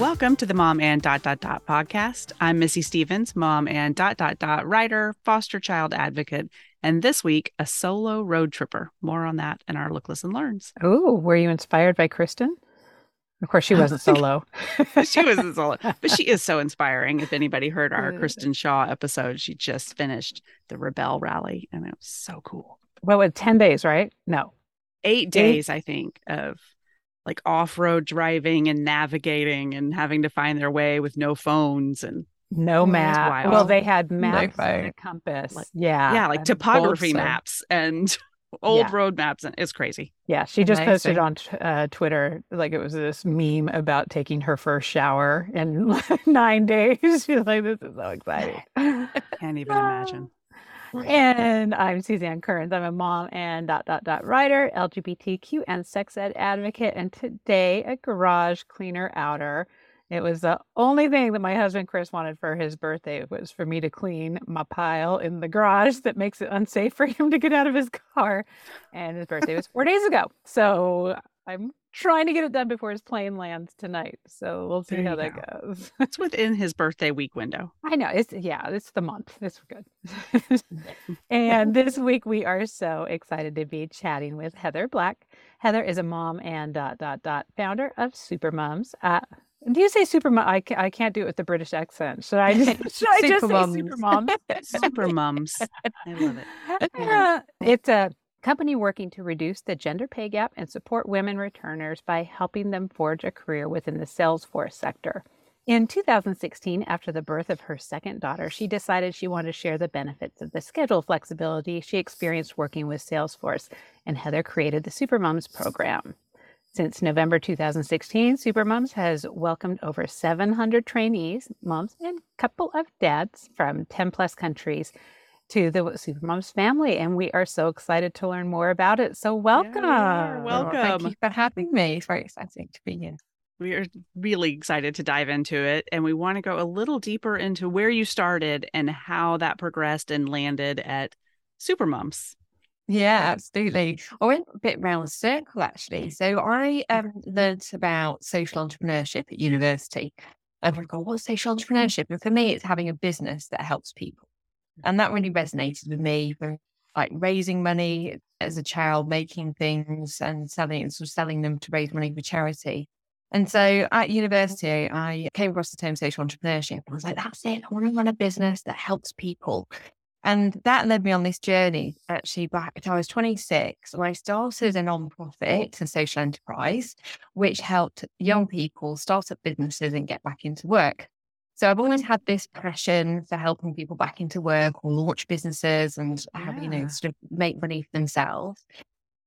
Welcome to the Mom and Dot Dot Dot podcast. I'm Missy Stevens, mom and dot dot dot writer, foster child advocate, and this week a solo road tripper. More on that in our Look, Listen, Learns. Oh, were you inspired by Kristen? Of course, she wasn't solo. she wasn't solo, but she is so inspiring. If anybody heard our Kristen Shaw episode, she just finished the Rebelle Rally, and it was so cool. Well, with ten days, right? No, eight days, eight? I think, of like off-road driving and navigating and having to find their way with no phones and no map. Well, they had maps no and a compass. Like, yeah, yeah, like topography maps and old yeah. road maps, and it's crazy. Yeah, she just Amazing. posted on uh, Twitter like it was this meme about taking her first shower in nine days. She's like, "This is so exciting." Can't even imagine. And I'm Suzanne Kearns. I'm a mom and dot dot dot writer, LGBTQ and sex ed advocate, and today a garage cleaner outer. It was the only thing that my husband Chris wanted for his birthday was for me to clean my pile in the garage that makes it unsafe for him to get out of his car. And his birthday was four days ago. So I'm trying to get it done before his plane lands tonight. So we'll see how that go. goes. it's within his birthday week window. I know. It's yeah, it's the month. It's good. and this week we are so excited to be chatting with Heather Black. Heather is a mom and dot dot dot founder of Super Mums. Uh, do you say super mom? I, I can't do it with the British accent. Should I just, should I just say super mom? super mums. I love it. Uh, it's a company working to reduce the gender pay gap and support women returners by helping them forge a career within the Salesforce sector. In 2016, after the birth of her second daughter, she decided she wanted to share the benefits of the schedule flexibility she experienced working with Salesforce, and Heather created the Supermoms program. Since November 2016, Supermoms has welcomed over 700 trainees, moms, and a couple of dads from 10 plus countries to the Supermoms family, and we are so excited to learn more about it. So, welcome. Yeah, welcome. Thank you for having me. It's very exciting to be here. We are really excited to dive into it, and we want to go a little deeper into where you started and how that progressed and landed at Supermoms. Yeah, absolutely. I went a bit round the circle actually. So I um, learned about social entrepreneurship at university. And I go, what's social entrepreneurship? And for me, it's having a business that helps people. And that really resonated with me for like raising money as a child, making things and selling and sort of selling them to raise money for charity. And so at university, I came across the term social entrepreneurship. I was like, that's it. I want to run a business that helps people. And that led me on this journey actually back I was 26 and I started a non-profit, a social enterprise, which helped young people start up businesses and get back into work. So I've always had this passion for helping people back into work or launch businesses and have, you know, sort of make money for themselves.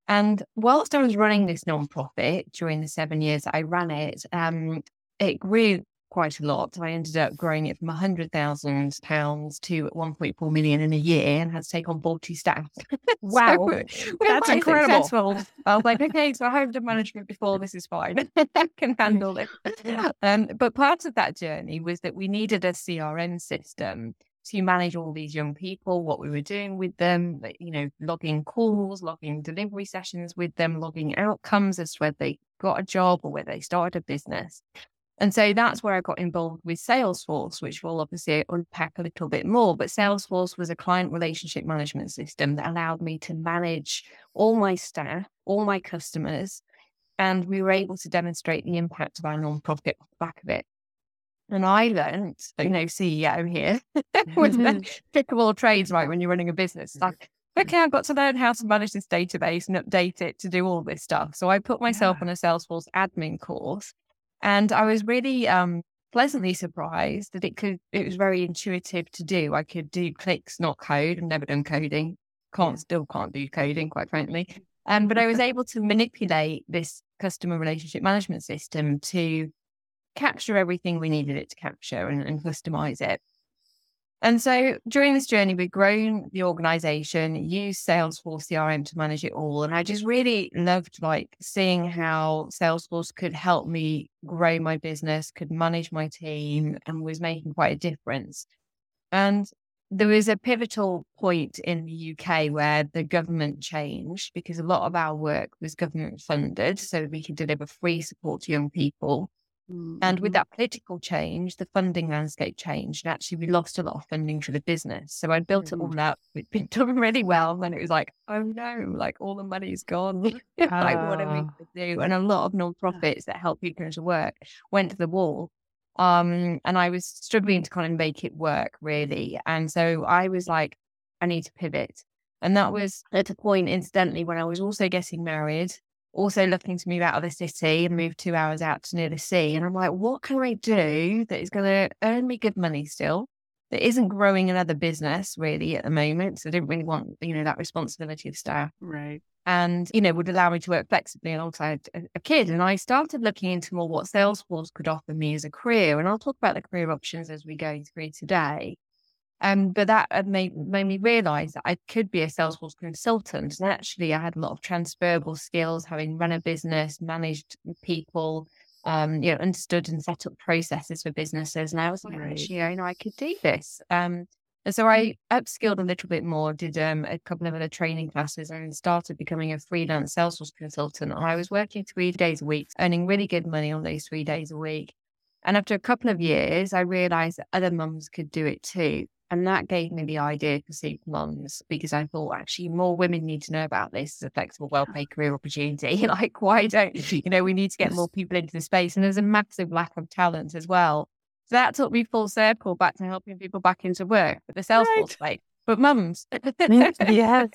And whilst I was running this nonprofit during the seven years I ran it, um, it grew quite a lot. I ended up growing it from £100,000 to 1.4 million in a year and had to take on 40 staff. Wow. so, That's incredible. Successful. I was like, okay, so I have done management before. This is fine. I can handle it. Um, but part of that journey was that we needed a CRM system to manage all these young people, what we were doing with them, you know, logging calls, logging delivery sessions with them, logging outcomes as to whether they got a job or whether they started a business. And so that's where I got involved with Salesforce, which we'll obviously unpack a little bit more. But Salesforce was a client relationship management system that allowed me to manage all my staff, all my customers, and we were able to demonstrate the impact of our nonprofit off the back of it. And I learned, you know, CEO here with the mm-hmm. pick of all trades, right? When you're running a business, like, okay, I've got to learn how to manage this database and update it to do all this stuff. So I put myself yeah. on a Salesforce admin course and I was really um, pleasantly surprised that it could, it was very intuitive to do. I could do clicks, not code. I've never done coding. Can't, still can't do coding, quite frankly. Um, but I was able to manipulate this customer relationship management system to capture everything we needed it to capture and, and customize it. And so during this journey, we've grown the organization, used Salesforce CRM to manage it all. And I just really loved like seeing how Salesforce could help me grow my business, could manage my team, and was making quite a difference. And there was a pivotal point in the UK where the government changed because a lot of our work was government funded so we could deliver free support to young people. Mm-hmm. And with mm-hmm. that political change, the funding landscape changed. And actually, we lost a lot of funding for the business. So I built mm-hmm. it all up. It'd been done really well. And then it was like, oh no, like all the money's gone. like, what are we going to do? And a lot of nonprofits that help people into work went to the wall. Um, and I was struggling to kind of make it work really. And so I was like, I need to pivot. And that was at a point, incidentally, when I was also getting married also looking to move out of the city and move two hours out to near the sea. And I'm like, what can I do that is going to earn me good money still? That isn't growing another business really at the moment. So I didn't really want, you know, that responsibility of staff. Right. And, you know, would allow me to work flexibly alongside a, a kid. And I started looking into more what Salesforce could offer me as a career. And I'll talk about the career options as we go through today. Um, but that made, made me realize that I could be a Salesforce consultant. And actually, I had a lot of transferable skills, having run a business, managed people, um, you know, understood and set up processes for businesses. And I was like, right. actually, you know, I could do this. Um, and so I upskilled a little bit more, did um, a couple of other training classes, and started becoming a freelance Salesforce consultant. I was working three days a week, earning really good money on those three days a week. And after a couple of years, I realized that other mums could do it too. And that gave me the idea for Super Mums because I thought actually more women need to know about this as a flexible, well paid career opportunity. like, why don't, you know, we need to get more people into the space. And there's a massive lack of talent as well. So that took me full circle back to helping people back into work, but the Salesforce right. but mums. Mm, yes.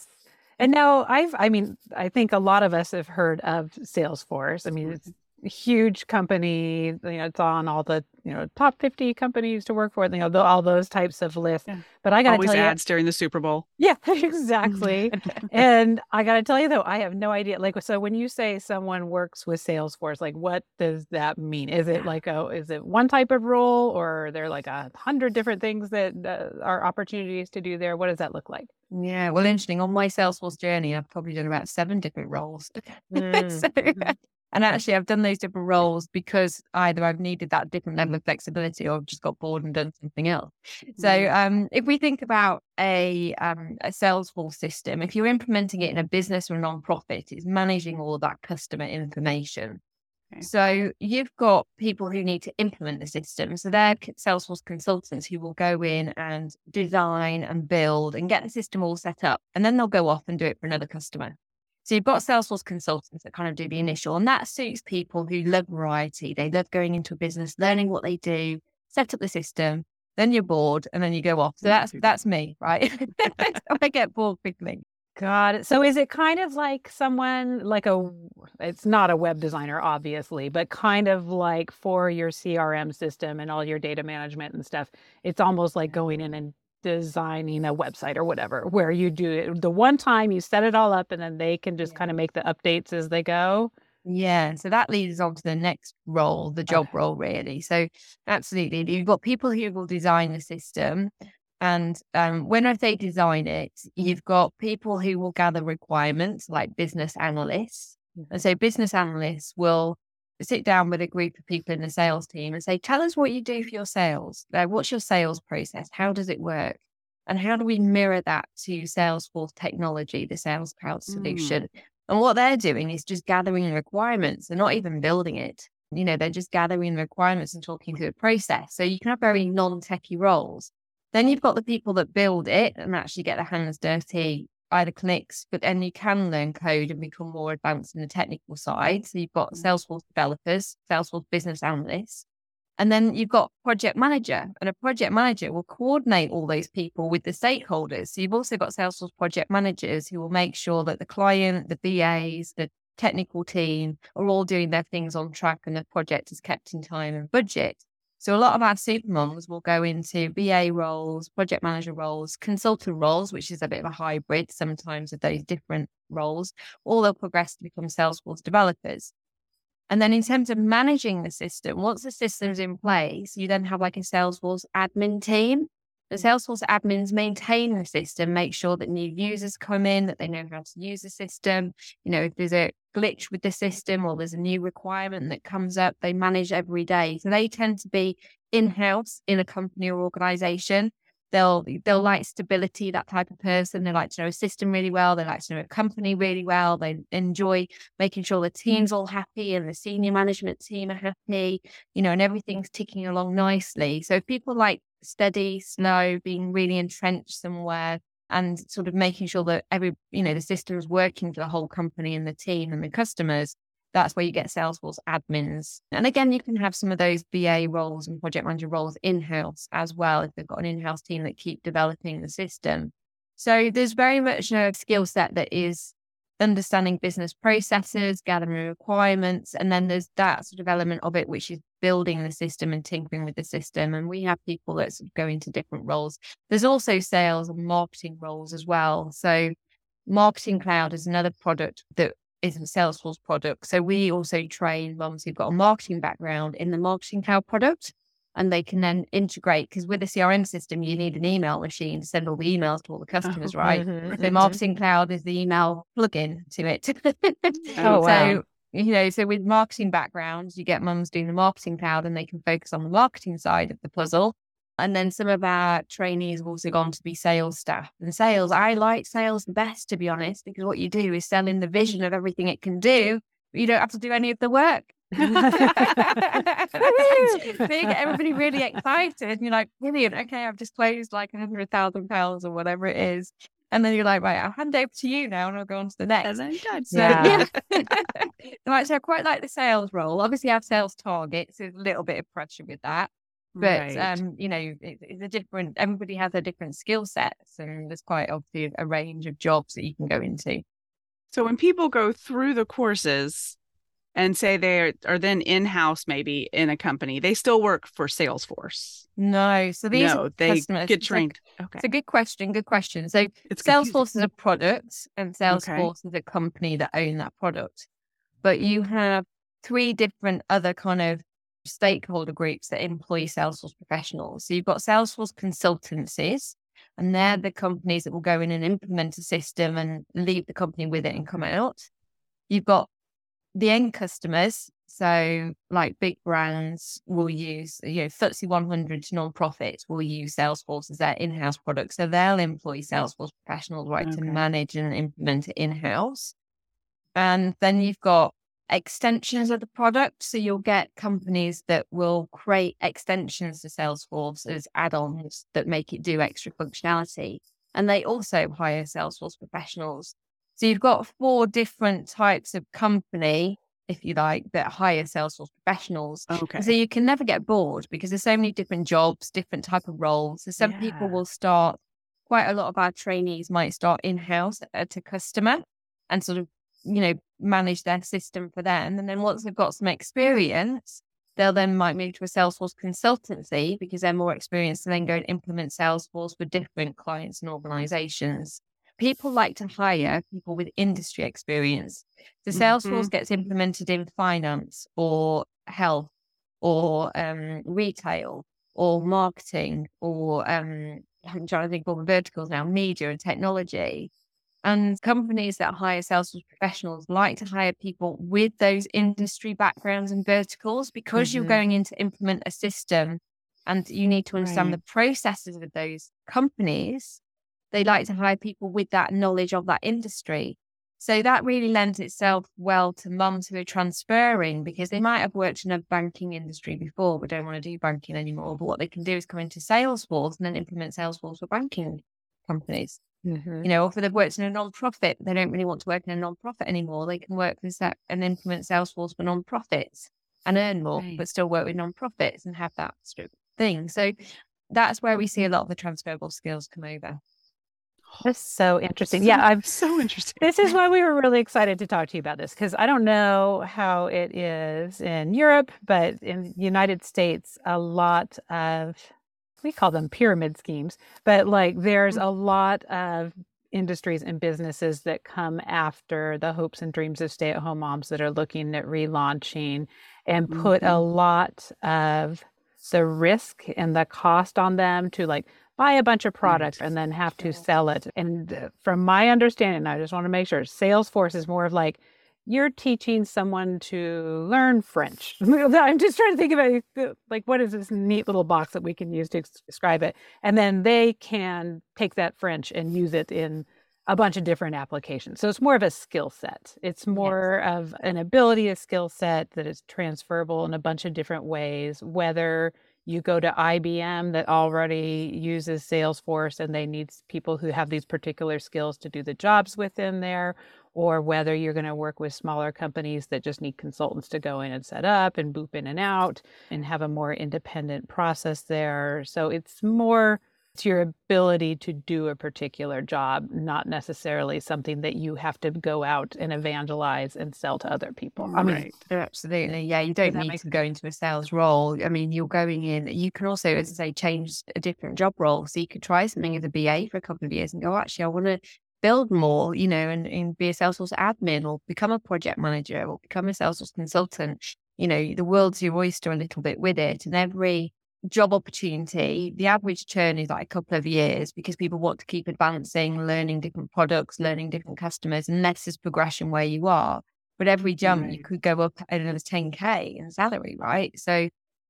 And now I've, I mean, I think a lot of us have heard of Salesforce. I mean, it's huge company. You know, it's on all the you know top fifty companies to work for. You know, the, all those types of lists. Yeah. But I got to tell you, ads during the Super Bowl. Yeah, exactly. and I got to tell you though, I have no idea. Like, so when you say someone works with Salesforce, like, what does that mean? Is it like a is it one type of role, or are there like a hundred different things that uh, are opportunities to do there? What does that look like? Yeah, well, interesting. On my Salesforce journey, I've probably done about seven different roles. Mm. so, mm-hmm. And actually, I've done those different roles because either I've needed that different level of flexibility or I've just got bored and done something else. So, mm. um, if we think about a, um, a Salesforce system, if you're implementing it in a business or a nonprofit, it's managing all of that customer information. Okay. So, you've got people who need to implement the system. So, they're Salesforce consultants who will go in and design and build and get the system all set up. And then they'll go off and do it for another customer. So you've got Salesforce consultants that kind of do the initial, and that suits people who love variety. They love going into a business, learning what they do, set up the system, then you're bored, and then you go off. So mm. that's that's me, right? I get bored quickly. Got it. So is it kind of like someone like a it's not a web designer obviously, but kind of like for your CRM system and all your data management and stuff. It's almost like going in mm. and designing a website or whatever, where you do it the one time you set it all up and then they can just yeah. kind of make the updates as they go. Yeah. So that leads on to the next role, the job okay. role, really. So, absolutely. You've got people who will design the system. And um, when I say design it, you've got people who will gather requirements like business analysts. Mm-hmm. And so, business analysts will sit down with a group of people in the sales team and say, tell us what you do for your sales. Like, what's your sales process? How does it work? And how do we mirror that to Salesforce technology, the sales cloud solution? Mm. And what they're doing is just gathering requirements. They're not even building it. You know, they're just gathering requirements and talking through the process. So you can have very non-techie roles. Then you've got the people that build it and actually get their hands dirty either clicks, but then you can learn code and become more advanced in the technical side. So you've got mm. Salesforce developers, Salesforce business analysts, and then you've got project manager, and a project manager will coordinate all those people with the stakeholders. So you've also got Salesforce project managers who will make sure that the client, the BAs, the technical team are all doing their things on track and the project is kept in time and budget. So a lot of our super moms will go into BA roles, project manager roles, consultant roles, which is a bit of a hybrid sometimes of those different roles, or they'll progress to become Salesforce developers. And then in terms of managing the system, once the system's in place, you then have like a Salesforce admin team. The mm. Salesforce admins maintain the system, make sure that new users come in, that they know how to use the system. You know, if there's a glitch with the system or there's a new requirement that comes up, they manage every day. So they tend to be in house in a company or organization. They'll they'll like stability, that type of person. They like to know a system really well. They like to know a company really well. They enjoy making sure the team's all happy and the senior management team are happy, you know, and everything's ticking along nicely. So if people like steady, slow, being really entrenched somewhere and sort of making sure that every, you know, the system is working for the whole company and the team and the customers that's where you get Salesforce admins. And again, you can have some of those BA roles and project manager roles in house as well if they've got an in house team that keep developing the system. So there's very much a skill set that is understanding business processes, gathering requirements, and then there's that sort of element of it, which is building the system and tinkering with the system. And we have people that sort of go into different roles. There's also sales and marketing roles as well. So Marketing Cloud is another product that is a Salesforce product. So we also train moms who've got a marketing background in the Marketing Cloud product. And they can then integrate because with a CRM system, you need an email machine to send all the emails to all the customers, oh, right? Mm-hmm. So Marketing Cloud is the email plugin to it. oh, wow. So, you know, so with marketing backgrounds, you get mums doing the Marketing Cloud and they can focus on the marketing side of the puzzle. And then some of our trainees have also gone to be sales staff. And sales, I like sales the best, to be honest, because what you do is sell in the vision of everything it can do, but you don't have to do any of the work. So get everybody really excited. And you're like, brilliant. Okay, I've just closed like a hundred thousand pounds or whatever it is. And then you're like, right, I'll hand over to you now and I'll go on to the next. So, yeah. right, so I quite like the sales role. Obviously, I have sales targets. There's a little bit of pressure with that. But right. um, you know, it, it's a different. Everybody has a different skill sets, and there's quite obviously a range of jobs that you can go into. So when people go through the courses and say they are then in house, maybe in a company, they still work for Salesforce. No, so these no, they get trained. It's okay, it's a good question. Good question. So it's Salesforce is a product, and Salesforce okay. is a company that own that product. But you have three different other kind of stakeholder groups that employ Salesforce professionals. So you've got Salesforce consultancies, and they're the companies that will go in and implement a system and leave the company with it and come out. You've got the end customers. So, like big brands will use, you know, FTSE 100 nonprofits will use Salesforce as their in house product. So, they'll employ Salesforce professionals, right, okay. to manage and implement it in house. And then you've got extensions of the product. So you'll get companies that will create extensions to Salesforce as add ons that make it do extra functionality. And they also hire Salesforce professionals. So you've got four different types of company, if you like, that hire Salesforce professionals. Okay. So you can never get bored because there's so many different jobs, different type of roles. So some yeah. people will start, quite a lot of our trainees might start in house at uh, a customer and sort of you know, manage their system for them. And then once they've got some experience, they'll then might move to a Salesforce consultancy because they're more experienced and then go and implement Salesforce for different clients and organizations. People like to hire people with industry experience. So Salesforce mm-hmm. gets implemented in finance or health or um, retail or marketing or um, I'm trying to think of all the verticals now, media and technology. And companies that hire Salesforce professionals like to hire people with those industry backgrounds and verticals because mm-hmm. you're going in to implement a system and you need to understand right. the processes of those companies. They like to hire people with that knowledge of that industry. So that really lends itself well to mums who are transferring because they might have worked in a banking industry before, but don't want to do banking anymore. But what they can do is come into Salesforce and then implement Salesforce for banking companies. Mm-hmm. You know, or if they've worked in a non-profit, they don't really want to work in a non-profit anymore. They can work with that and implement Salesforce for non-profits and earn more, right. but still work with non-profits and have that sort of thing. So that's where we see a lot of the transferable skills come over. That's so interesting. So, yeah, I'm so interested. This is why we were really excited to talk to you about this because I don't know how it is in Europe, but in the United States, a lot of we call them pyramid schemes, but like there's mm. a lot of industries and businesses that come after the hopes and dreams of stay at home moms that are looking at relaunching and put mm-hmm. a lot of the risk and the cost on them to like buy a bunch of product and then have to sell it. And uh, from my understanding, I just want to make sure Salesforce is more of like you're teaching someone to learn French. I'm just trying to think about like what is this neat little box that we can use to describe it, and then they can take that French and use it in a bunch of different applications. So it's more of a skill set. It's more yes. of an ability, a skill set that is transferable in a bunch of different ways, whether you go to IBM that already uses Salesforce and they need people who have these particular skills to do the jobs within there, or whether you're going to work with smaller companies that just need consultants to go in and set up and boop in and out and have a more independent process there. So it's more it's your ability to do a particular job, not necessarily something that you have to go out and evangelize and sell to other people. I mean, right. absolutely. Yeah, you don't need to go into a sales role. I mean, you're going in, you can also, as I say, change a different job role. So you could try something as a BA for a couple of years and go, actually, I want to build more, you know, and, and be a Salesforce admin or become a project manager or become a Salesforce consultant. You know, the world's your oyster a little bit with it. And every job opportunity, the average churn is like a couple of years because people want to keep advancing, learning different products, learning different customers, unless there's progression where you are. But every jump, right. you could go up another 10K in salary, right? So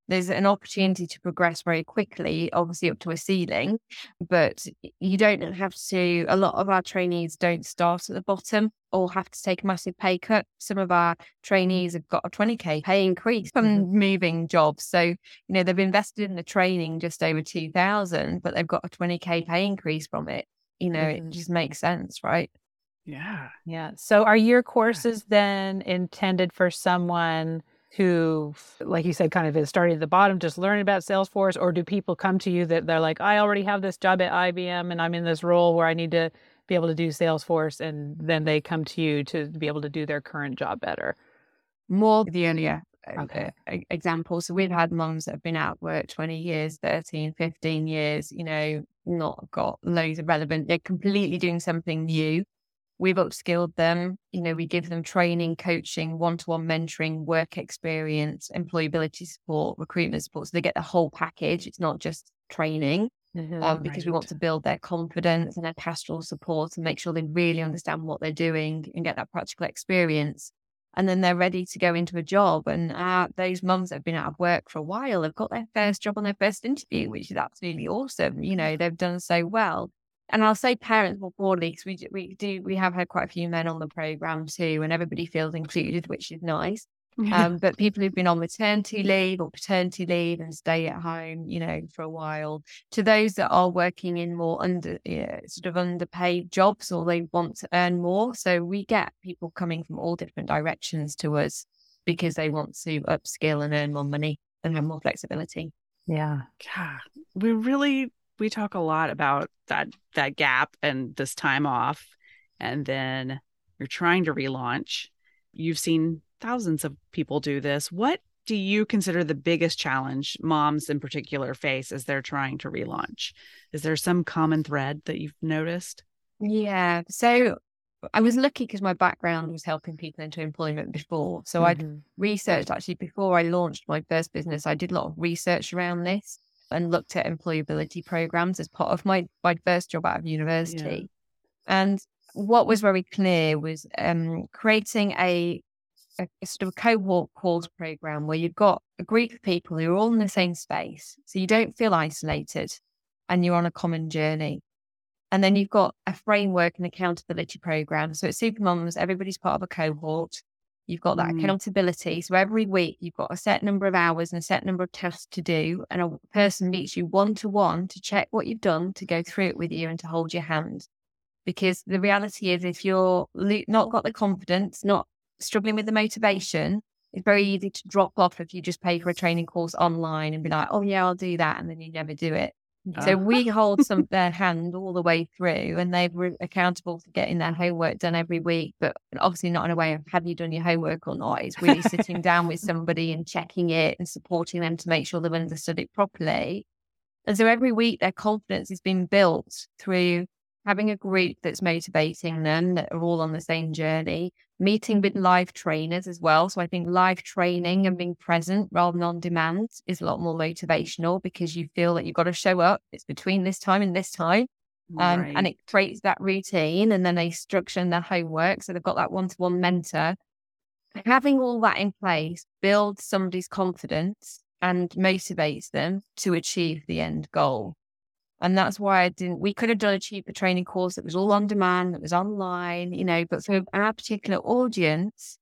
there's an opportunity to progress very quickly, obviously up to a ceiling, but you don't have to. A lot of our trainees don't start at the bottom or have to take a massive pay cut. Some of our trainees have got a 20k pay increase from mm-hmm. moving jobs. So, you know, they've invested in the training just over 2000, but they've got a 20k pay increase from it. You know, mm-hmm. it just makes sense, right? Yeah. Yeah. So are your courses then intended for someone? Who, like you said, kind of is starting at the bottom, just learning about Salesforce? Or do people come to you that they're like, I already have this job at IBM and I'm in this role where I need to be able to do Salesforce, and then they come to you to be able to do their current job better? More the earlier okay. Uh, example. So we've had moms that have been out work 20 years, 13, 15 years, you know, not got loads of relevant, they're completely doing something new We've upskilled them. You know, we give them training, coaching, one to one mentoring, work experience, employability support, recruitment support. So they get the whole package. It's not just training. Mm-hmm, um, because right. we want to build their confidence and their pastoral support and make sure they really understand what they're doing and get that practical experience. And then they're ready to go into a job. And uh, those mums that have been out of work for a while have got their first job on their first interview, which is absolutely awesome. You know, they've done so well and I'll say parents more broadly because we we do we have had quite a few men on the program too, and everybody feels included, which is nice. Um, but people who've been on maternity leave or paternity leave and stay at home, you know, for a while, to those that are working in more under yeah, sort of underpaid jobs or they want to earn more. So we get people coming from all different directions to us because they want to upskill and earn more money and have more flexibility. Yeah. Yeah. We really we talk a lot about that that gap and this time off and then you're trying to relaunch. You've seen thousands of people do this. What do you consider the biggest challenge moms in particular face as they're trying to relaunch? Is there some common thread that you've noticed? Yeah so I was lucky because my background was helping people into employment before. So mm-hmm. I'd researched actually before I launched my first business, I did a lot of research around this and looked at employability programs as part of my, my first job out of university. Yeah. And what was very clear was um, creating a, a, sort of cohort calls program where you've got a group of people who are all in the same space. So you don't feel isolated and you're on a common journey. And then you've got a framework and accountability program. So at Supermoms, everybody's part of a cohort. You've got that mm. accountability. So every week you've got a set number of hours and a set number of tasks to do. And a person meets you one to one to check what you've done, to go through it with you and to hold your hand. Because the reality is, if you're not got the confidence, not struggling with the motivation, it's very easy to drop off if you just pay for a training course online and be like, oh, yeah, I'll do that. And then you never do it. So we hold some their hand all the way through, and they're accountable for getting their homework done every week. But obviously, not in a way of have you done your homework or not. It's really sitting down with somebody and checking it and supporting them to make sure they've understood it properly. And so every week, their confidence is being built through having a group that's motivating them that are all on the same journey, meeting with live trainers as well. So I think live training and being present rather than on demand is a lot more motivational because you feel that you've got to show up. It's between this time and this time. Um, Right. And it creates that routine and then they structure their homework. So they've got that one to one mentor. Having all that in place builds somebody's confidence and motivates them to achieve the end goal. And that's why I didn't, we could have done a cheaper training course that was all on demand, that was online, you know, but for our particular audience,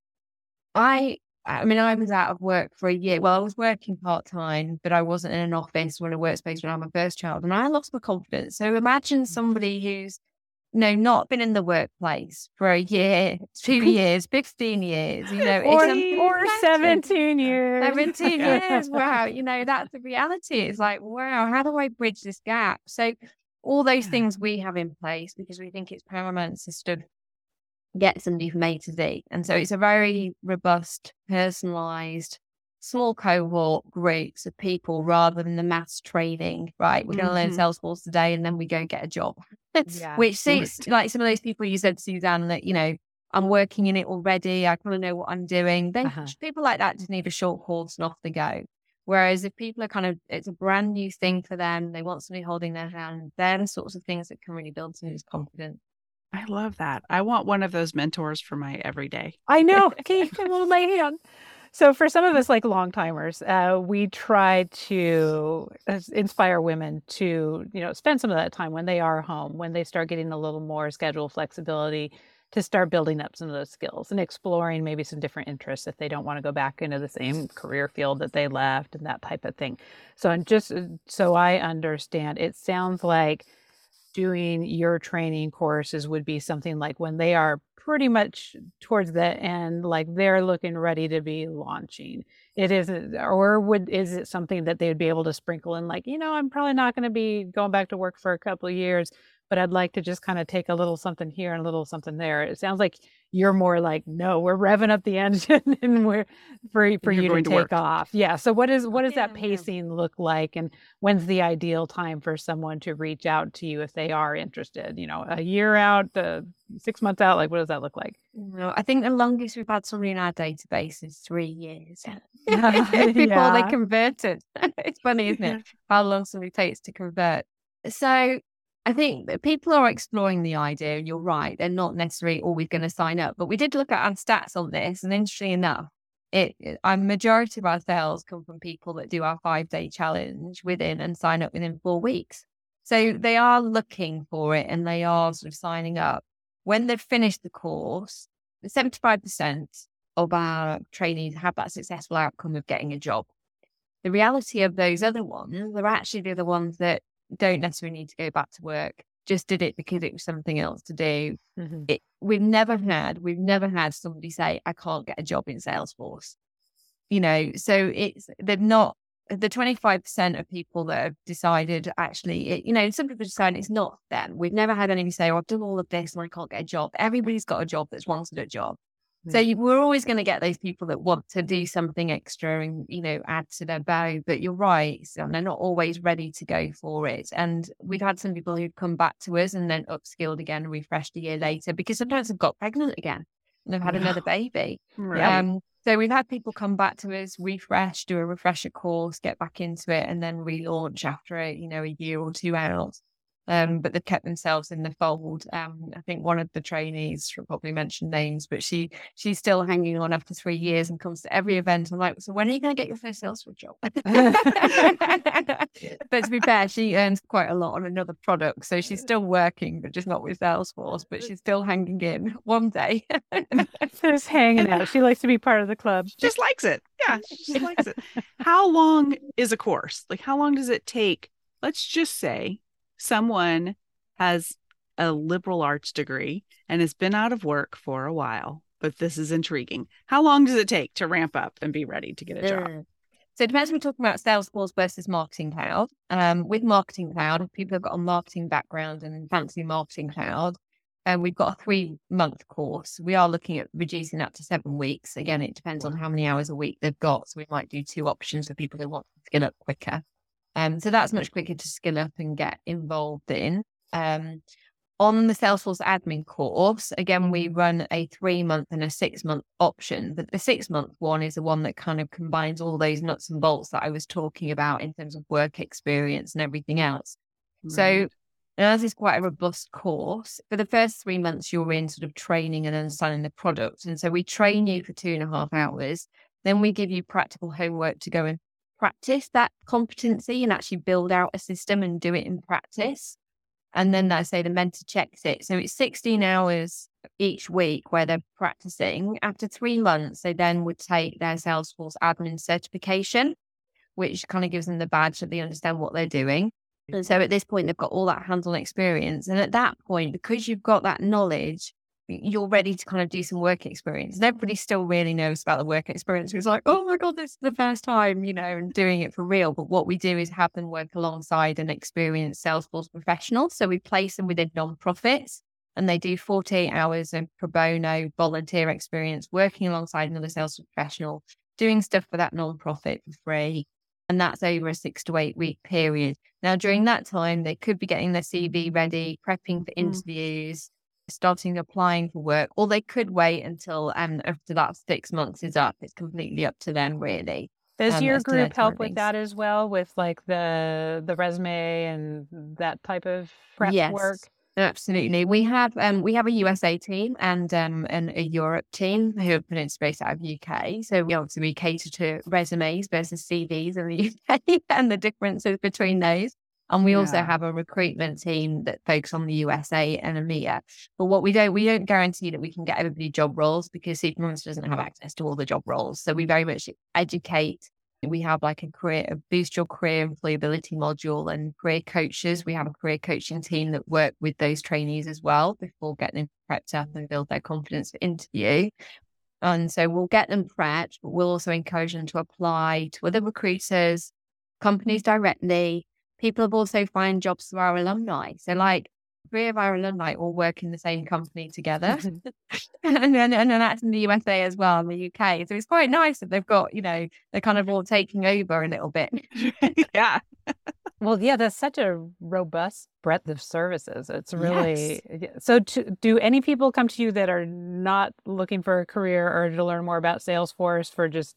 I, I mean, I was out of work for a year. Well, I was working part time, but I wasn't in an office or in a workspace when I had my first child, and I lost my confidence. So imagine mm. somebody who's, know, not been in the workplace for a year, two years, 15 years, you know, or, it's or 17 years. 17 years. Wow. You know, that's the reality. It's like, wow, how do I bridge this gap? So, all those things we have in place because we think it's paramount of get somebody from A to Z. And so, it's a very robust, personalized, small cohort groups of people rather than the mass training, right? We're going to learn. Mm-hmm. Salesforce today and then we go get a job, Yeah. which suits like some of those people you said, Suzanne, that, you know, I'm working in it already. I kind of know what I'm doing. Then Uh-huh. people like that just need a short course and off they go. Whereas if people are kind of, it's a brand new thing for them, they want somebody holding their hand, they're the sorts of things that can really build somebody's confidence. I love that. I want one of those mentors for my everyday. I know. Can you come hold my hand? So for some of us like long timers, uh, we try to uh, inspire women to, you know, spend some of that time when they are home, when they start getting a little more schedule flexibility to start building up some of those skills and exploring maybe some different interests if they don't want to go back into the same career field that they left and that type of thing. So and just uh, so I understand, it sounds like doing your training courses would be something like when they are pretty much towards the end like they're looking ready to be launching. It isn't uh, or would is it something that they would be able to sprinkle in like you know i'm probably not going to be going back to work for a couple of years but i'd like to just kind of take a little something here and a little something there. It sounds like you're more like no we're revving up the engine and we're for, for you're to to take work. off yeah so what is what does that Yeah, yeah. pacing look like and when's the ideal time for someone to reach out to you if they are interested you know a year out uh, six months out like what does that look like No, I think the longest we've had somebody in our database is three years before Yeah. they converted. it's funny, isn't it? How long somebody takes to convert. So I think that people are exploring the idea, and you're right, they're not necessarily always going to sign up. But we did look at our stats on this, and interestingly enough, it, a majority of our sales come from people that do our five day challenge within and sign up within four weeks. So they are looking for it and they are sort of signing up. When they've finished the course, 75% of our trainees have that successful outcome of getting a job. The reality of those other ones, they're actually the other ones that don't necessarily need to go back to work, just did it because it was something else to do. Mm-hmm. It, we've never had, we've never had somebody say, I can't get a job in Salesforce. You know, so it's, they're not, the 25% of people that have decided actually, it, you know, some people decide it's not them. We've never had anybody say, oh, I've done all of this and I can't get a job. Everybody's got a job that's wanted a job. So you, we're always going to get those people that want to do something extra and you know add to their bow. But you're right, so they're not always ready to go for it. And we've had some people who've come back to us and then upskilled again and refreshed a year later because sometimes they've got pregnant again and they've had another baby. Right. Um, so we've had people come back to us, refresh, do a refresher course, get back into it, and then relaunch after a you know a year or two out. Um, but they've kept themselves in the fold. Um, I think one of the trainees, she'll probably mention names, but she she's still hanging on after three years and comes to every event. I'm like, so when are you going to get your first Salesforce job? but to be fair, she earns quite a lot on another product, so she's still working, but just not with Salesforce. But she's still hanging in. One day, just hanging out she likes to be part of the club She just likes it. Yeah, she just likes it. How long is a course? Like, how long does it take? Let's just say someone has a liberal arts degree and has been out of work for a while, but this is intriguing. How long does it take to ramp up and be ready to get a job? So it depends. We're talking about Salesforce versus Marketing Cloud. Um, with Marketing Cloud, people have got a marketing background and fancy Marketing Cloud, and we've got a three month course. We are looking at reducing that to seven weeks. Again, it depends on how many hours a week they've got. So we might do two options for people who want to skill up quicker. Um, so that's much quicker to skill up and get involved in. Um, on the Salesforce admin course, again, we run a three month and a six month option. But the six month one is the one that kind of combines all those nuts and bolts that I was talking about in terms of work experience and everything else. Right. So, as is quite a robust course, for the first three months, you're in sort of training and understanding the product. And so we train you for two and a half hours. Then we give you practical homework to go and practice that competency and actually build out a system and do it in practice. And then I say the mentor checks it. So it's 16 hours each week where they're practicing. After three months, they then would take their Salesforce admin certification, which kind of gives them the badge that they understand what they're doing. And so at this point, they've got all that hands on experience. And at that point, because you've got that knowledge, you're ready to kind of do some work experience. And everybody still really knows about the work experience. It's like, oh my God, this is the first time, you know, and doing it for real. But what we do is have them work alongside an experienced Salesforce professional. So we place them within nonprofits and they do 48 hours of pro bono volunteer experience working alongside another sales professional, doing stuff for that nonprofit for free. And that's over a six to eight week period. Now, during that time, they could be getting their CV ready, prepping for mm. interviews, starting applying for work, or they could wait until um, after that six months is up. It's completely up to them, really. Does um, your group help with that as well, with like the the resume and that type of prep yes. work? Absolutely. We have um we have a USA team and um and a Europe team who have been based out of UK. So we obviously we cater to resumes versus CVs in the UK and the differences between those. And we yeah. also have a recruitment team that focus on the USA and EMEA. But what we don't, we don't guarantee that we can get everybody job roles because Supermoms doesn't have access to all the job roles. So we mm. very much educate. We have like a career, a boost your career employability module and career coaches. We have a career coaching team that work with those trainees as well before getting them prepped up and build their confidence for interview. And so we'll get them prepped, but we'll also encourage them to apply to other recruiters, companies directly, people have also found jobs through our alumni. So, like, three of our alumni all work in the same company together, and then and then that's in the USA as well, in the UK. So it's quite nice that they've got, you know, they're kind of all taking over a little bit. yeah. well, yeah, there's such a robust breadth of services. It's really yes. so. To, do any people come to you that are not looking for a career or to learn more about Salesforce for just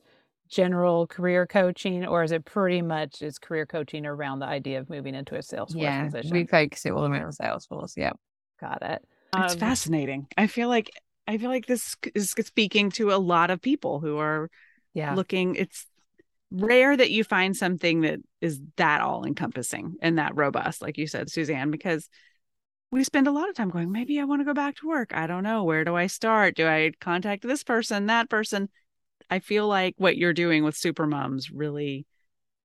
general career coaching or is it pretty much is career coaching around the idea of moving into a Salesforce yeah, position? We focus it all around Salesforce. Yeah. Got it. It's um, fascinating. I feel like I feel like this is speaking to a lot of people who are yeah looking it's rare that you find something that is that all encompassing and that robust like you said Suzanne because we spend a lot of time going maybe I want to go back to work. I don't know where do I start? Do I contact this person, that person? I feel like what you're doing with Super Moms really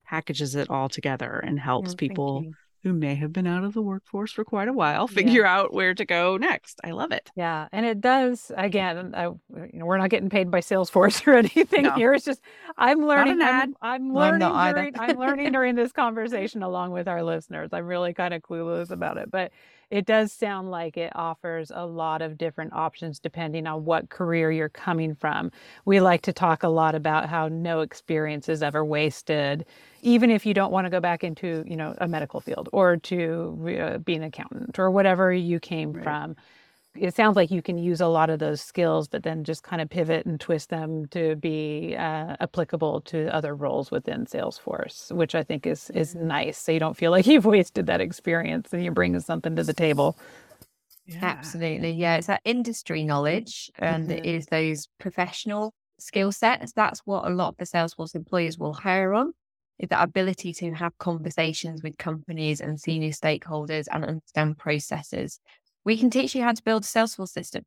packages it all together and helps oh, people who may have been out of the workforce for quite a while figure yeah. out where to go next. I love it. Yeah, and it does. Again, I, you know, we're not getting paid by Salesforce or anything no. here. It's just I'm learning. I'm, I'm, learning. during, I'm learning during this conversation along with our listeners. I'm really kind of clueless about it, but it does sound like it offers a lot of different options depending on what career you're coming from. We like to talk a lot about how no experience is ever wasted, even if you don't want to go back into, you know, a medical field or to uh, be an accountant or whatever you came right. from it sounds like you can use a lot of those skills, but then just kind of pivot and twist them to be uh, applicable to other roles within Salesforce, which I think is is nice. So you don't feel like you've wasted that experience and you're bringing something to the table. Yeah. Absolutely, yeah. It's that industry knowledge and mm-hmm. it is those professional skill sets. That's what a lot of the Salesforce employers will hire on. Is that ability to have conversations with companies and senior stakeholders and understand processes we can teach you how to build a Salesforce system.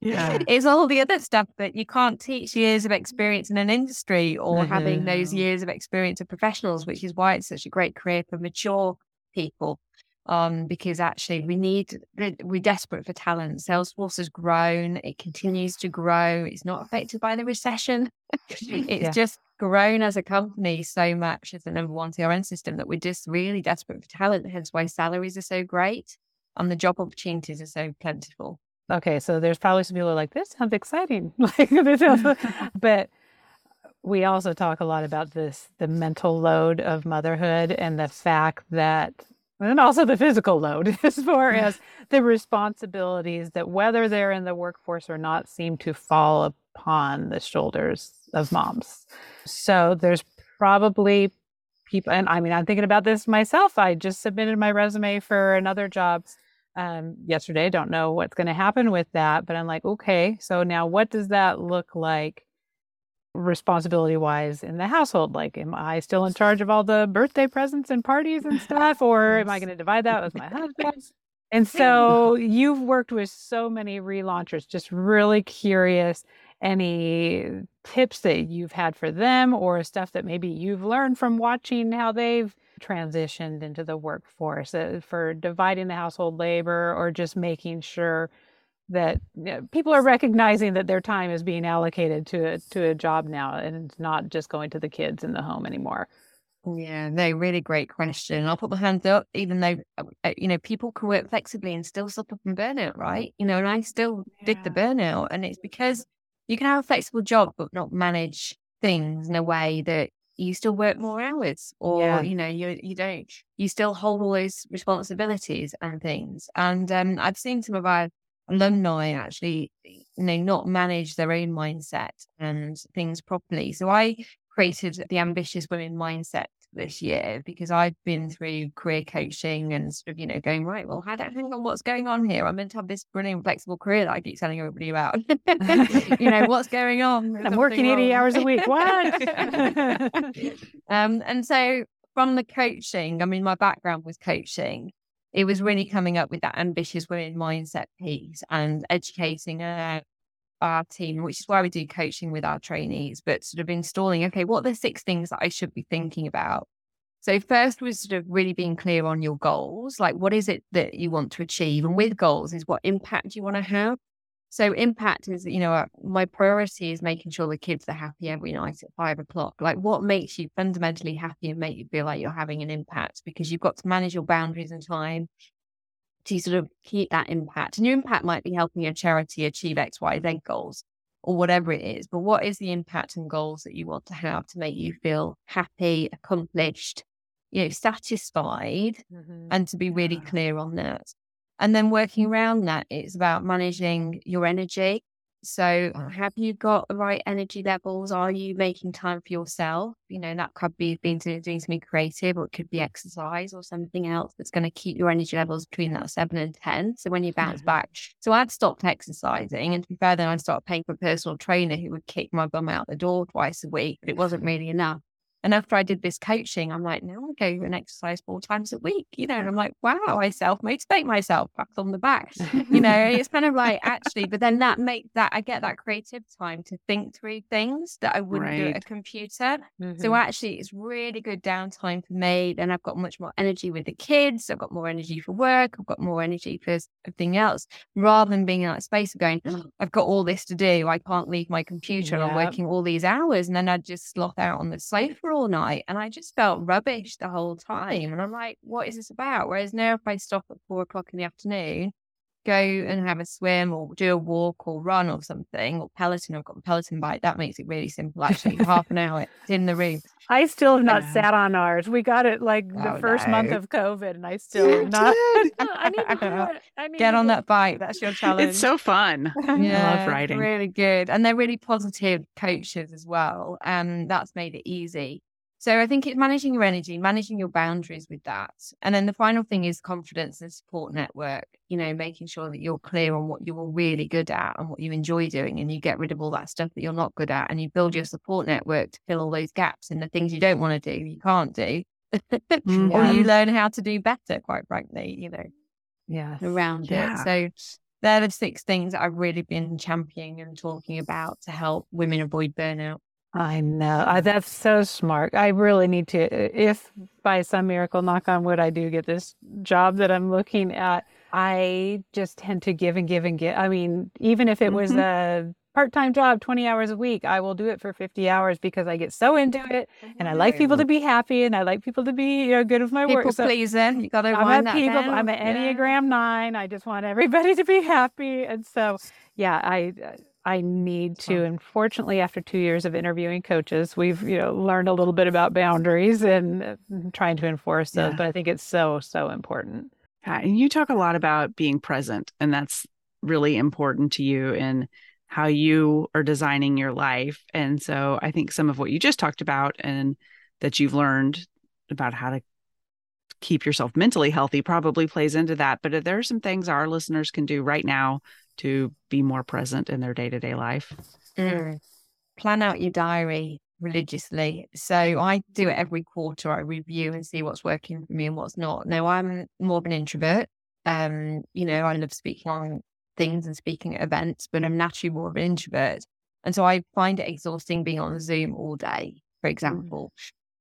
yeah. It's all the other stuff that you can't teach years of experience in an industry or mm-hmm. having those years of experience of professionals, which is why it's such a great career for mature people. Um, because actually we need we're desperate for talent. Salesforce has grown, it continues to grow, it's not affected by the recession. it's yeah. just grown as a company so much as the number one CRM system that we're just really desperate for talent, hence why salaries are so great and the job opportunities are so plentiful. Okay, so there's probably some people are like, this sounds exciting. like but we also talk a lot about this the mental load of motherhood and the fact that and also the physical load as far as the responsibilities that whether they're in the workforce or not seem to fall upon the shoulders of moms. So there's probably people and I mean I'm thinking about this myself. I just submitted my resume for another job um, yesterday. Don't know what's going to happen with that, but I'm like, okay, so now what does that look like responsibility wise in the household? Like, am I still in charge of all the birthday presents and parties and stuff, or am I going to divide that with my husband? And so you've worked with so many relaunchers, just really curious any tips that you've had for them or stuff that maybe you've learned from watching how they've transitioned into the workforce uh, for dividing the household labor or just making sure that you know, people are recognizing that their time is being allocated to a, to a job now and it's not just going to the kids in the home anymore. Yeah, no, really great question. I'll put my hands up, even though, uh, uh, you know, people can work flexibly and still suffer from burnout, right? You know, and I still yeah. did the burnout. And it's because you can have a flexible job, but not manage things in a way that you still work more hours or yeah. you know you you don't you still hold all those responsibilities and things and um, i've seen some of our alumni actually you know not manage their own mindset and things properly so i created the ambitious women mindset this year because I've been through career coaching and sort of, you know, going, right, well, how do, I hang on, what's going on here? I'm meant to have this brilliant flexible career that I keep telling everybody about. you know, what's going on? I'm working 80 hours a week. What? um, and so from the coaching, I mean, my background was coaching. It was really coming up with that ambitious women mindset piece and educating our team, which is why we do coaching with our trainees, but sort of installing, okay, what are the six things that I should be thinking about? So, first was sort of really being clear on your goals. Like, what is it that you want to achieve? And with goals, is what impact you want to have. So, impact is, you know, uh, my priority is making sure the kids are happy every night at five o'clock. Like, what makes you fundamentally happy and make you feel like you're having an impact? Because you've got to manage your boundaries and time to sort of keep that impact. And your impact might be helping a charity achieve X, Y, Z goals or whatever it is. But what is the impact and goals that you want to have to make you feel happy, accomplished, you know, satisfied, mm-hmm. and to be really clear on that. And then working around that, it's about managing your energy. So, have you got the right energy levels? Are you making time for yourself? You know, that could be being doing something creative, or it could be exercise or something else that's going to keep your energy levels between that seven and 10. So, when you bounce mm-hmm. back, so I'd stopped exercising. And to be fair, then I'd start paying for a personal trainer who would kick my bum out the door twice a week, but it wasn't really enough. And after I did this coaching, I'm like, now I go and exercise four times a week, you know, and I'm like, wow, I self motivate myself back on the back, you know, it's kind of like actually, but then that make that I get that creative time to think through things that I wouldn't right. do at a computer. Mm-hmm. So actually, it's really good downtime for me. Then I've got much more energy with the kids. I've got more energy for work. I've got more energy for everything else rather than being in that space of going, oh, I've got all this to do. I can't leave my computer. Yep. I'm working all these hours. And then I just sloth out on the sofa all night and I just felt rubbish the whole time. And I'm like, what is this about? Whereas now, if I stop at four o'clock in the afternoon, go and have a swim or do a walk or run or something or Peloton, I've got a Peloton bike, that makes it really simple actually. Half an hour it's in the room. I still have not sat on ours. We got it like the oh, first no. month of COVID and I still you not. I need to. I need Get on that bike. That's your challenge. It's so fun. yeah, I love riding. Really good. And they're really positive coaches as well. And that's made it easy. So I think it's managing your energy, managing your boundaries with that. And then the final thing is confidence and support network, you know, making sure that you're clear on what you're really good at and what you enjoy doing. And you get rid of all that stuff that you're not good at and you build your support network to fill all those gaps in the things you don't want to do, you can't do. mm-hmm. Or you learn how to do better, quite frankly, you know. Yeah. Around yeah. it. So they're the six things that I've really been championing and talking about to help women avoid burnout. I know. I, that's so smart. I really need to, if by some miracle, knock on wood, I do get this job that I'm looking at, I just tend to give and give and give. I mean, even if it was mm-hmm. a part time job, 20 hours a week, I will do it for 50 hours because I get so into it and I like people to be happy and I like people to be you know, good with my people work. So pleasing. You got to I'm a people, I'm an Enneagram yeah. nine. I just want everybody to be happy. And so, yeah, I, I need to. Unfortunately, after two years of interviewing coaches, we've you know learned a little bit about boundaries and uh, trying to enforce those. Yeah. But I think it's so so important. Yeah, and you talk a lot about being present, and that's really important to you in how you are designing your life. And so I think some of what you just talked about and that you've learned about how to keep yourself mentally healthy probably plays into that. But there are some things our listeners can do right now to be more present in their day to day life. Mm. Plan out your diary religiously. So I do it every quarter. I review and see what's working for me and what's not. Now I'm more of an introvert. Um, you know, I love speaking on things and speaking at events, but I'm naturally more of an introvert. And so I find it exhausting being on Zoom all day, for example.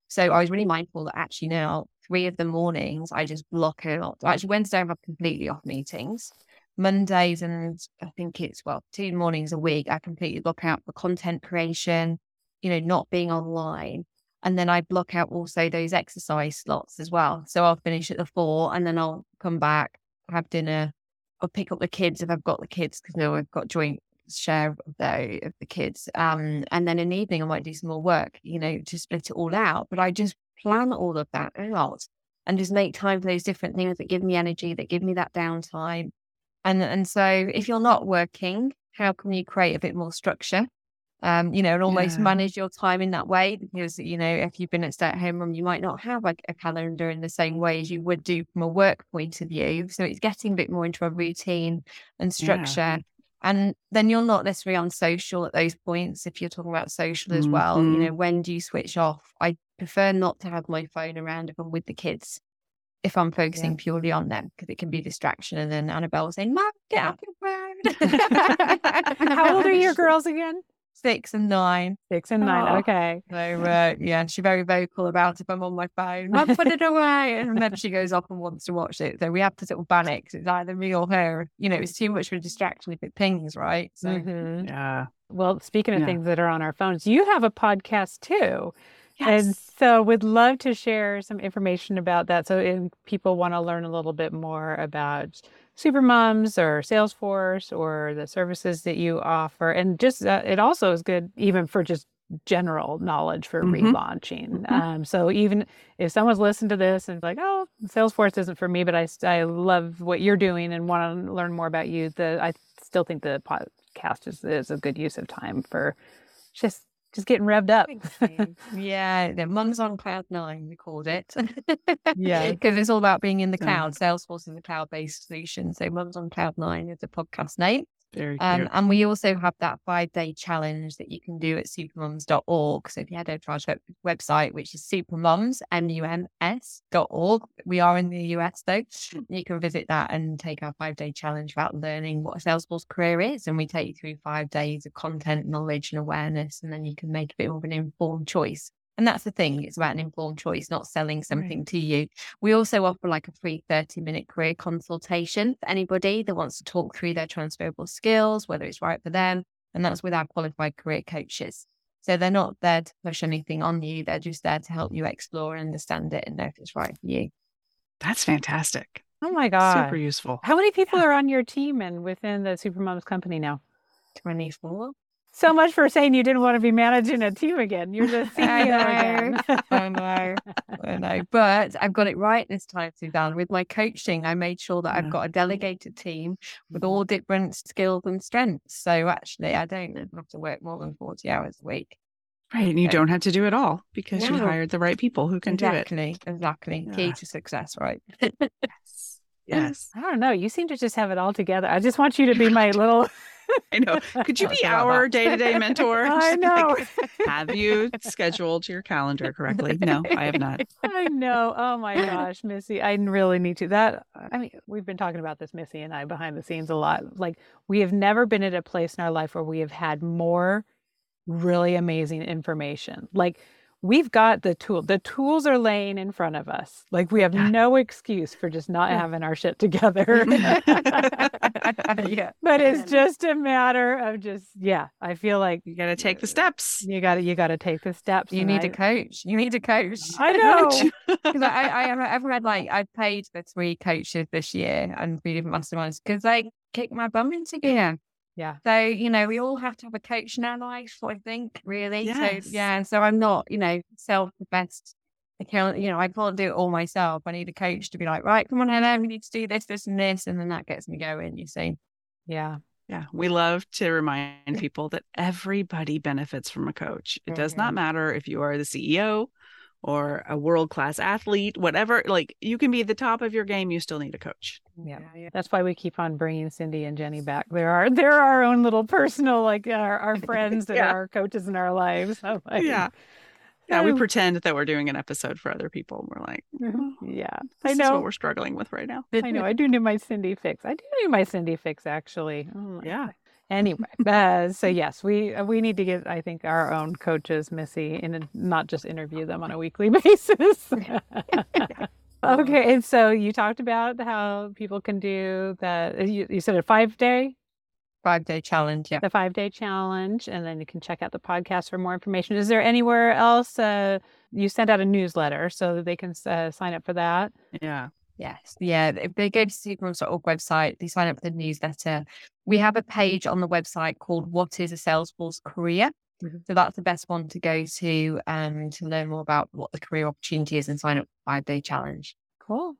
So I was really mindful that actually now three of the mornings I just block out. Actually, Wednesday I have completely off meetings. Mondays and I think it's well, two mornings a week, I completely block out for content creation, you know, not being online. And then I block out also those exercise slots as well. So I'll finish at the four and then I'll come back, have dinner, I'll pick up the kids if I've got the kids because now I've got joint share of the of the kids. Um, and then in the evening I might do some more work, you know, to split it all out. But I just plan all of that out and just make time for those different things that give me energy, that give me that downtime. And and so if you're not working, how can you create a bit more structure? Um, you know, and almost Yeah. manage your time in that way because you know, if you've been a stay-at-home mum, you might not have like a calendar in the same way as you would do from a work point of view. So it's getting a bit more into a routine and Yeah. structure. And then you're not necessarily on social at those points if you're talking about social as well. You Mhm. know, when do you switch off? I prefer not to have my phone around if I'm with the kids, if I'm focusing purely on them, because it can be a distraction. And then Annabelle will say, Mom, get off your phone. How old are your girls again? Six and nine. Six and nine. Oh. Okay. So uh, yeah, she's very vocal about if I'm on my phone. Mum, put it away, and then she goes off and wants to watch it. So we have to sort of ban it 'cause it's either me or her. You know, it's too much of a distraction if it pings, right? So Mhm. Yeah. Well, speaking of Yeah. things that are on our phones, you have a podcast too. And so would love to share some information about that. So if people want to learn a little bit more about Supermums or Salesforce or the services that you offer. And just uh, it also is good even for just general knowledge for Mhm. relaunching. Mhm. Um, so even if someone's listened to this and like, oh, Salesforce isn't for me, but I, I love what you're doing and want to learn more about you, the I still think the podcast is, is a good use of time for just just getting revved up. yeah, the mum's on cloud nine, we called it. Yeah. Because it's all about being in the Yeah. cloud. Salesforce is a cloud based solution. So Mum's on Cloud Nine is the podcast name. Um, and we also have that five day challenge that you can do at supermums.org. So if you head over to our website, which is supermums, M-U-M-S dot org, we are in the US though. You can visit that and take our five day challenge about learning what a Salesforce career is. And we take you through five days of content, knowledge, and awareness. And then you can make a bit more of an informed choice. And that's the thing, it's about an informed choice, not selling something to you. We also offer like a free 30 minute career consultation for anybody that wants to talk through their transferable skills, whether it's right for them. And that's with our qualified career coaches. So they're not there to push anything on you. They're just there to help you explore and understand it and know if it's right for you. That's fantastic. Oh my God. Super useful. How many people are on your team and within the Supermums company now? 24. So much for saying you didn't want to be managing a team again. You're the CEO I again. know. I know. I know. But I've got it right this time, Suzanne. With my coaching, I made sure that Yeah. I've mm. got a delegated team with mm-hmm. all different skills and strengths. So actually, I don't have to work more than 40 hours a week. Right. And you Okay. don't have to do it all because you hired the right people who can do it. exactly. Exactly. Key to success, right? Yes. Yes. I don't know. You seem to just have it all together. I just want you to be my little. I know. Could you be our day to day mentor? I know. like, have you scheduled your calendar correctly? No, I have not. I know. Oh my gosh, Missy, I really need to. That I mean, we've been talking about this, Missy and I, behind the scenes a lot. Like we have never been at a place in our life where we have had more really amazing information. Like we've got the tool. The tools are laying in front of us. Like we have no excuse for just not having our shit together. yeah. but it's just a matter of just yeah. I feel like You got to take the steps. you got to you got to take the steps. You need I- a coach. You need a coach. I know. Because I, I, I've read like I've paid for three coaches this year and three different masterminds because they kick my bum into gear. Yeah. So, you know, we all have to have a coach in our life, I think, really. Yes. So, yeah. So I'm not, you know, self the best. I can't, you know, I can't do it all myself. I need a coach to be like, right, come on, Helen, we need to do this, this, and this. And then that gets me going, you see. Yeah. Yeah, we love to remind people that everybody benefits from a coach. It does not mm-hmm. matter if you are the CEO or a world class athlete, whatever. Like you can be at the top of your game, you still need a coach. Yeah. That's why we keep on bringing Cindy and Jenny back. There are our they're our own little personal like our, our friends that Yeah. are our coaches in our lives. I'm like, Yeah. Yeah, we Oh. pretend that we're doing an episode for other people. We're like, mm-hmm. "Oh, Yeah. this I is know. what we're struggling with right now. I know. I do need my Cindy fix. I do need my Cindy fix actually. Oh Yeah. Anyway, uh, so yes, we uh, we need to get I think our own coaches, Missy, and not just interview them on a weekly basis. okay, and so you talked about how people can do that. You, you said a five day, Five day challenge. Yeah. the five day challenge, and then you can check out the podcast for more information. Is there anywhere else? Uh, you sent out a newsletter so that they can uh, sign up for that. Yeah. Yes. Yeah. If they go to supermums.org website, they sign up for the newsletter. We have a page on the website called What is a Salesforce Career? Mhm. So that's the best one to go to um, to learn more about what the career opportunity is and sign up for five day challenge. Cool.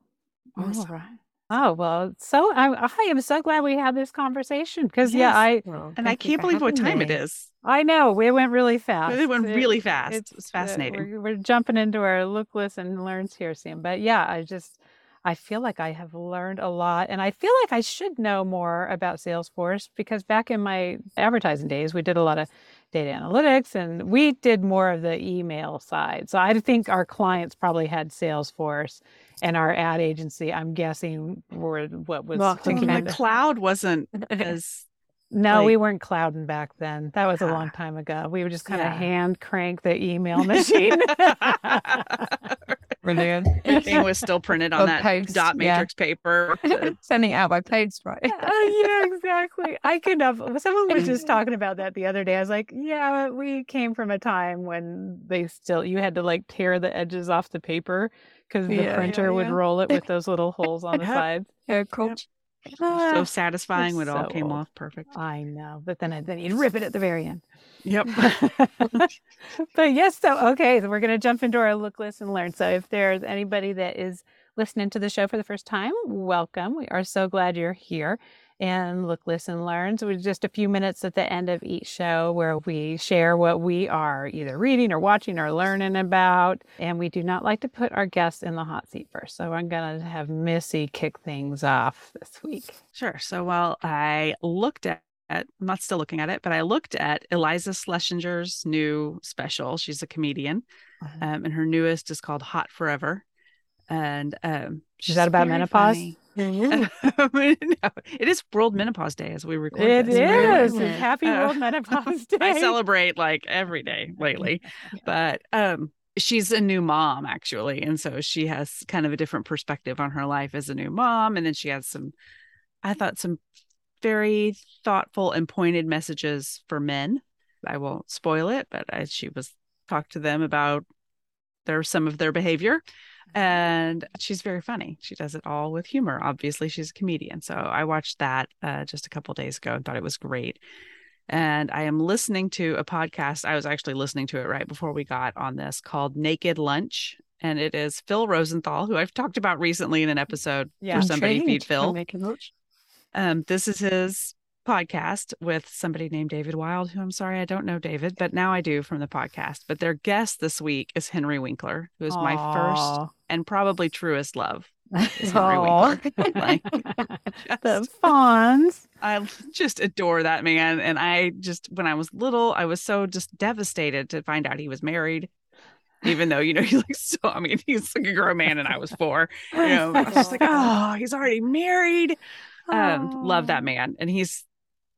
All Awesome. right. Oh well, so I, I am so glad we had this conversation because yeah, I Well, And I can't believe what time it me. is. I know we went really fast. It went It- really fast. It it's, was fascinating. we're, we're jumping into our look, listen, and learns here soon. But yeah, I just I feel like I have learned a lot, and I feel like I should know more about Salesforce because back in my advertising days, we did a lot of data analytics, and we did more of the email side. So I think our clients probably had Salesforce, and our ad agency, I'm guessing, were what was hooking the cloud wasn't as no, we weren't clouding back then. That was a long Ah. time ago. We would just kind of Yeah. hand crank the email machine. Brilliant. everything was still printed on that post, dot yeah. matrix paper. Sending out by post, right? Oh, yeah, exactly. I could have. Someone was just talking about that the other day. I was like, yeah, we came from a time when they still, you had to like tear the edges off the paper because the Yeah, yeah, printer would roll it with those little holes on the Yep. sides. Yeah, so Ah, satisfying when it all came old. off perfect. I know, but then then you'd rip it at the very end. Yep. but yes, so okay, so we're going to jump into our look, listen, and learn. So if there's anybody that is listening to the show for the first time, welcome. We are so glad you're here. And look, listen, learn. So it's just a few minutes at the end of each show where we share what we are either reading or watching or learning about. And we do not like to put our guests in the hot seat first. So I'm going to have Missy kick things off this week. Sure. So while I looked at, at I'm not still looking at it, but I looked at Iliza Shlesinger's new special. She's a comedian, Uh-huh. um, and her newest is called Hot Forever. And um, she's that about menopause? funny. Mm-hmm. No, it is World Menopause Day as we record. It this, by the way. is. Happy Uh, World Menopause Day. I celebrate like every day lately. But um she's a new mom actually. And so she has kind of a different perspective on her life as a new mom. And then she has some, I thought, some very thoughtful and pointed messages for men. I won't spoil it, but I, she was talked to them about their some of their behavior. And she's very funny. She does it all with humor. Obviously, she's a comedian. So I watched that uh, just a couple days ago and thought it was great and I am listening to a podcast. I was actually listening to it right before we got on this called Naked Lunch. And it is Phil Rosenthal, who I've talked about recently in an episode Yeah. for somebody feed Phil. Um, this is his podcast with somebody named David Wild, who I'm sorry I don't know David, but now I do from the podcast. But their guest this week is Henry Winkler, who is my first and probably truest love. Henry Winkler. Like, the Fonz. I just adore that man. And I just, when I was little, I was so just devastated to find out he was married. Even though, you know, he's like, so, I mean, he's like a grown man and I was four. You know, I was just like, oh, he's already married. Um, love that man. And he's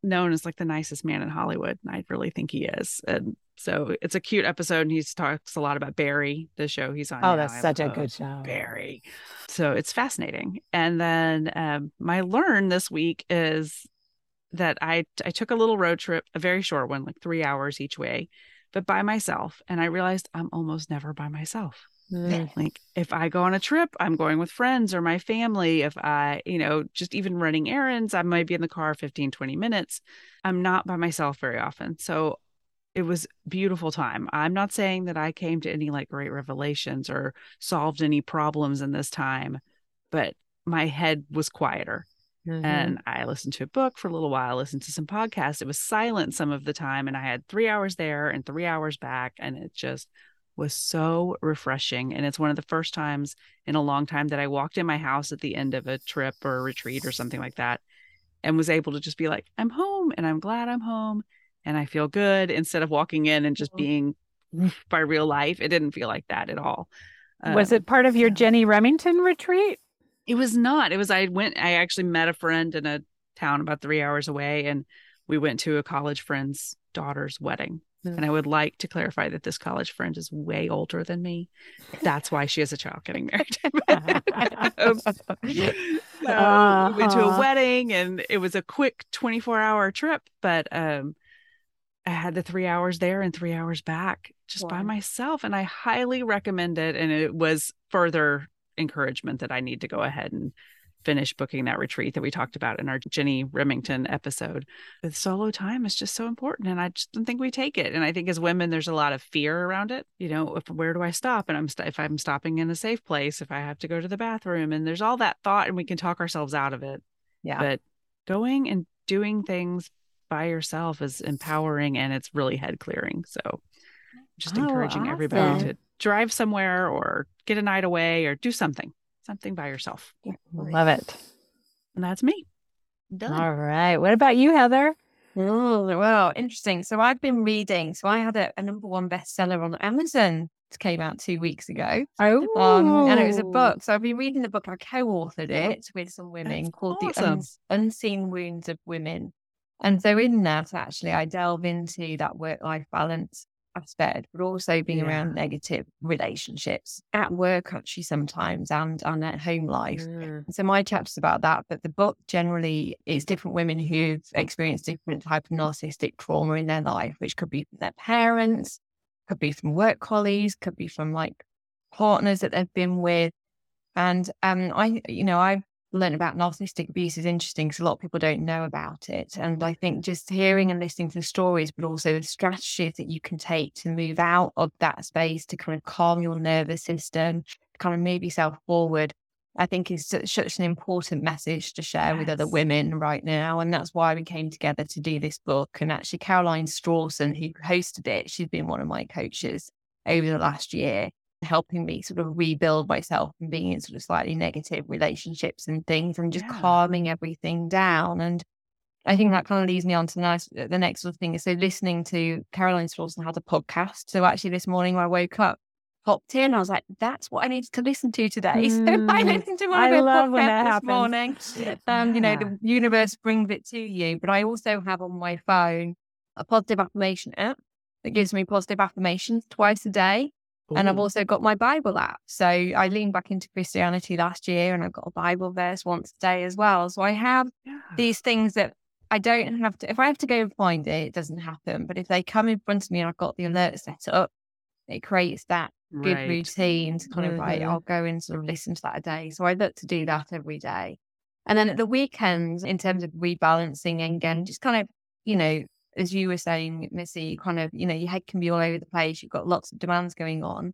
known as like the nicest man in Hollywood. And I really think he is. And so it's a cute episode. And he talks a lot about Barry, the show he's on. Oh, now. that's I such a good show. Barry. So it's fascinating. And then um, my learn this week is that I I took a little road trip, a very short one, like three hours each way, but by myself. And I realized I'm almost never by myself. Mm. Like if I go on a trip, I'm going with friends or my family. If I, you know, just even running errands, I might be in the car 15, 20 minutes. I'm not by myself very often. So it was beautiful time. I'm not saying that I came to any like great revelations or solved any problems in this time, but my head was quieter. Mhm. And I listened to a book for a little while, listened to some podcasts. It was silent some of the time. And I had three hours there and three hours back. And it just was so refreshing. And it's one of the first times in a long time that I walked in my house at the end of a trip or a retreat or something like that and was able to just be like, I'm home and I'm glad I'm home and I feel good instead of walking in and just Mhm. being by real life. It didn't feel like that at all. Was Um, it part of your Jenny Remington retreat? it was not. It was I went I actually met a friend in a town about 3 hours away and we went to a college friend's daughter's wedding. And I would like to clarify that this college friend is way older than me. That's why she has a child getting married. Um, so we went to a Uh-huh. wedding and it was a quick 24 hour trip, but um I had the three hours there and three hours back just by myself. And I highly recommend it. And it was further encouragement that I need to go ahead and finish booking that retreat that we talked about in our Jenny Remington episode. The solo time is just so important. And I just don't think we take it. And I think as women, there's a lot of fear around it. You know, if where do I stop? And I'm st- if I'm stopping in a safe place, if I have to go to the bathroom, and there's all that thought, and we can talk ourselves out of it. Yeah. But going and doing things by yourself is empowering and it's really head clearing. So just Oh, encouraging everybody to drive somewhere or get a night away or do something, something by yourself. Love it. And that's me. Done. All right. What about you, Heather? Oh, well, interesting. So I've been reading. So I had a, a number one bestseller on Amazon. It came out two weeks ago. Oh, Um, and it was a book. So I've been reading the book. I co-authored it with some women That's called The awesome. Uns- Unseen Wounds of Women. And so in that, actually, I delve into that work-life balance aspect, but also being around negative relationships at work, actually, sometimes, and, and at home life. Mm. So my chapter's about that, but the book generally is different women who've experienced different type of narcissistic trauma in their life, which could be from their parents, could be from work colleagues, could be from like partners that they've been with. And um, I, you know, I've learned about narcissistic abuse is interesting because a lot of people don't know about it. And I think just hearing and listening to the stories, but also the strategies that you can take to move out of that space to kind of calm your nervous system, kind of move yourself forward, I think is such, such an important message to share with other women right now. And that's why we came together to do this book. And actually, Caroline Strawson, who hosted it, she's been one of my coaches over the last year, helping me sort of rebuild myself and being in sort of slightly negative relationships and things and just Yeah. calming everything down. And I think that kind of leads me on to the nice, the next sort of thing is so listening to Caroline Strawson had a podcast. So actually, this morning when I woke up, popped in, I was like, that's what I needed to listen to today. So I Mm. listened to one of her podcasts this morning. Um, you know, Yeah. the universe brings it to you. But I also have on my phone a positive affirmation app that gives me positive affirmations twice a day. And I've also got my Bible app. So I leaned back into Christianity last year and I've got a Bible verse once a day as well. So I have Yeah. these things that I don't have to, if I have to go and find it, it doesn't happen. But if they come in front of me and I've got the alert set up, it creates that good Right. routine to kind of like, Mhm. I'll go and sort of listen to that a day. So I look to do that every day. And then at the weekends, in terms of rebalancing, and again, just kind of, you know, as you were saying, Missy, kind of, you know, your head can be all over the place. You've got lots of demands going on.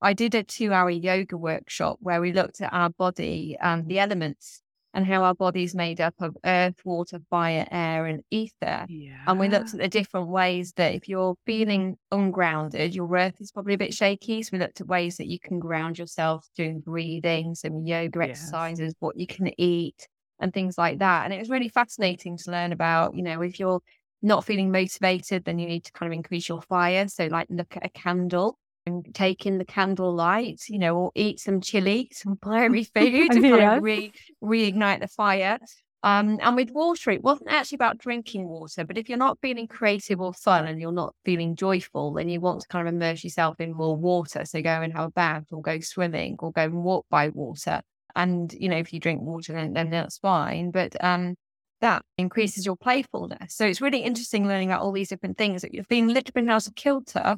I did a two hour yoga workshop where we looked at our body and the elements and how our body's made up of earth, water, fire, air, and ether. Yeah. And we looked at the different ways that if you're feeling ungrounded, your earth is probably a bit shaky. So we looked at ways that you can ground yourself doing breathing, some yoga Yes. exercises, what you can eat, and things like that. And it was really fascinating to learn about, you know, if you're not feeling motivated, then you need to kind of increase your fire. So, like, look at a candle and take in the candle light, you know, or eat some chili, some fiery food to kind of re- reignite the fire. Um, and with water, it wasn't actually about drinking water, but if you're not feeling creative or fun and you're not feeling joyful, then you want to kind of immerse yourself in more water. So go and have a bath or go swimming or go and walk by water. And, you know, if you drink water, then, then that's fine. But um, that increases your playfulness. So it's really interesting learning about all these different things that you've been a little bit out of kilter,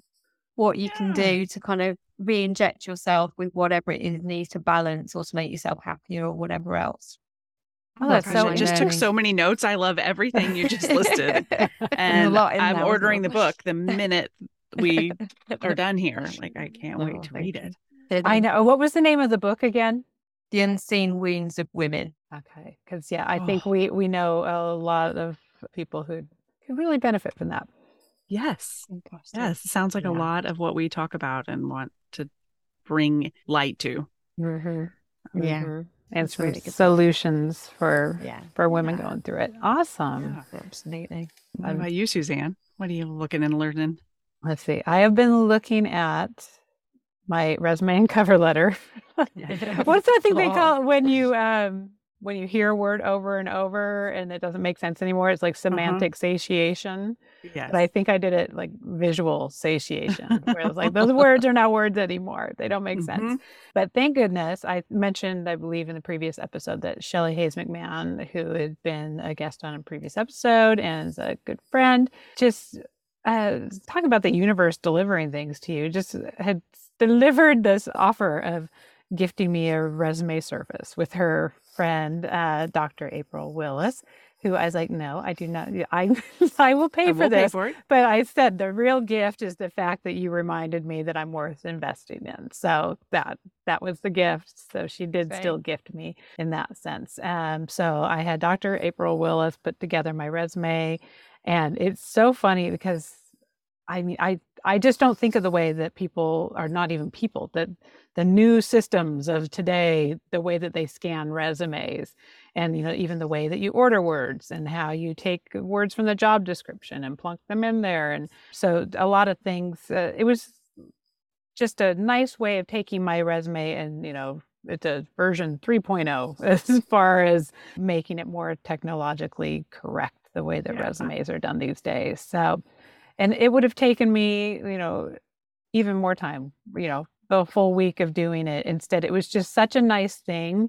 what you can do to kind of re-inject yourself with whatever it is needs to balance or to make yourself happier or whatever else. Oh, that's so. Just took so many notes. I love everything you just listed, and I'm ordering the book the minute we are done here. Like I can't wait to read it. I know. What was the name of the book again? The Unseen Wounds of Women. Okay, because yeah, I oh. think we we know a lot of people who can really benefit from that. Yes, yes, it sounds like yeah. a lot of what we talk about and want to bring light to. Mm-hmm. Yeah. Mm-hmm and some really solutions for yeah. for women yeah. going through it. Awesome. Absolutely. What about you, Suzanne? What are you looking and learning? Let's see. I have been looking at my resume and cover letter. What's that thing they call it when you um when you hear a word over and over and it doesn't make sense anymore? It's like uh-huh. semantic uh-huh. satiation. Yes. But I think I did it like visual satiation, where it's like those words are not words anymore. They don't make mm-hmm. sense. But thank goodness I mentioned, I believe in the previous episode that Shelly Hayes McMahon, who had been a guest on a previous episode and is a good friend, just uh, talking about the universe delivering things to you, just had delivered this offer of gifting me a resume service with her friend, uh, Dr. April Willis who I was like, no, I do not. I I will pay I for this. Pay for but I said the real gift is the fact that you reminded me that I'm worth investing in. So that that was the gift. So she did still gift me in that sense. Um, so I had Dr. April Willis put together my resume, and it's so funny because I mean I I just don't think of the way that people are not even people that the new systems of today, the way that they scan resumes and you know even the way that you order words and how you take words from the job description and plunk them in there and so a lot of things uh, it was just a nice way of taking my resume and you know it's a version 3.0 as far as making it more technologically correct the way that yeah. resumes are done these days so and it would have taken me you know even more time you know the full week of doing it instead it was just such a nice thing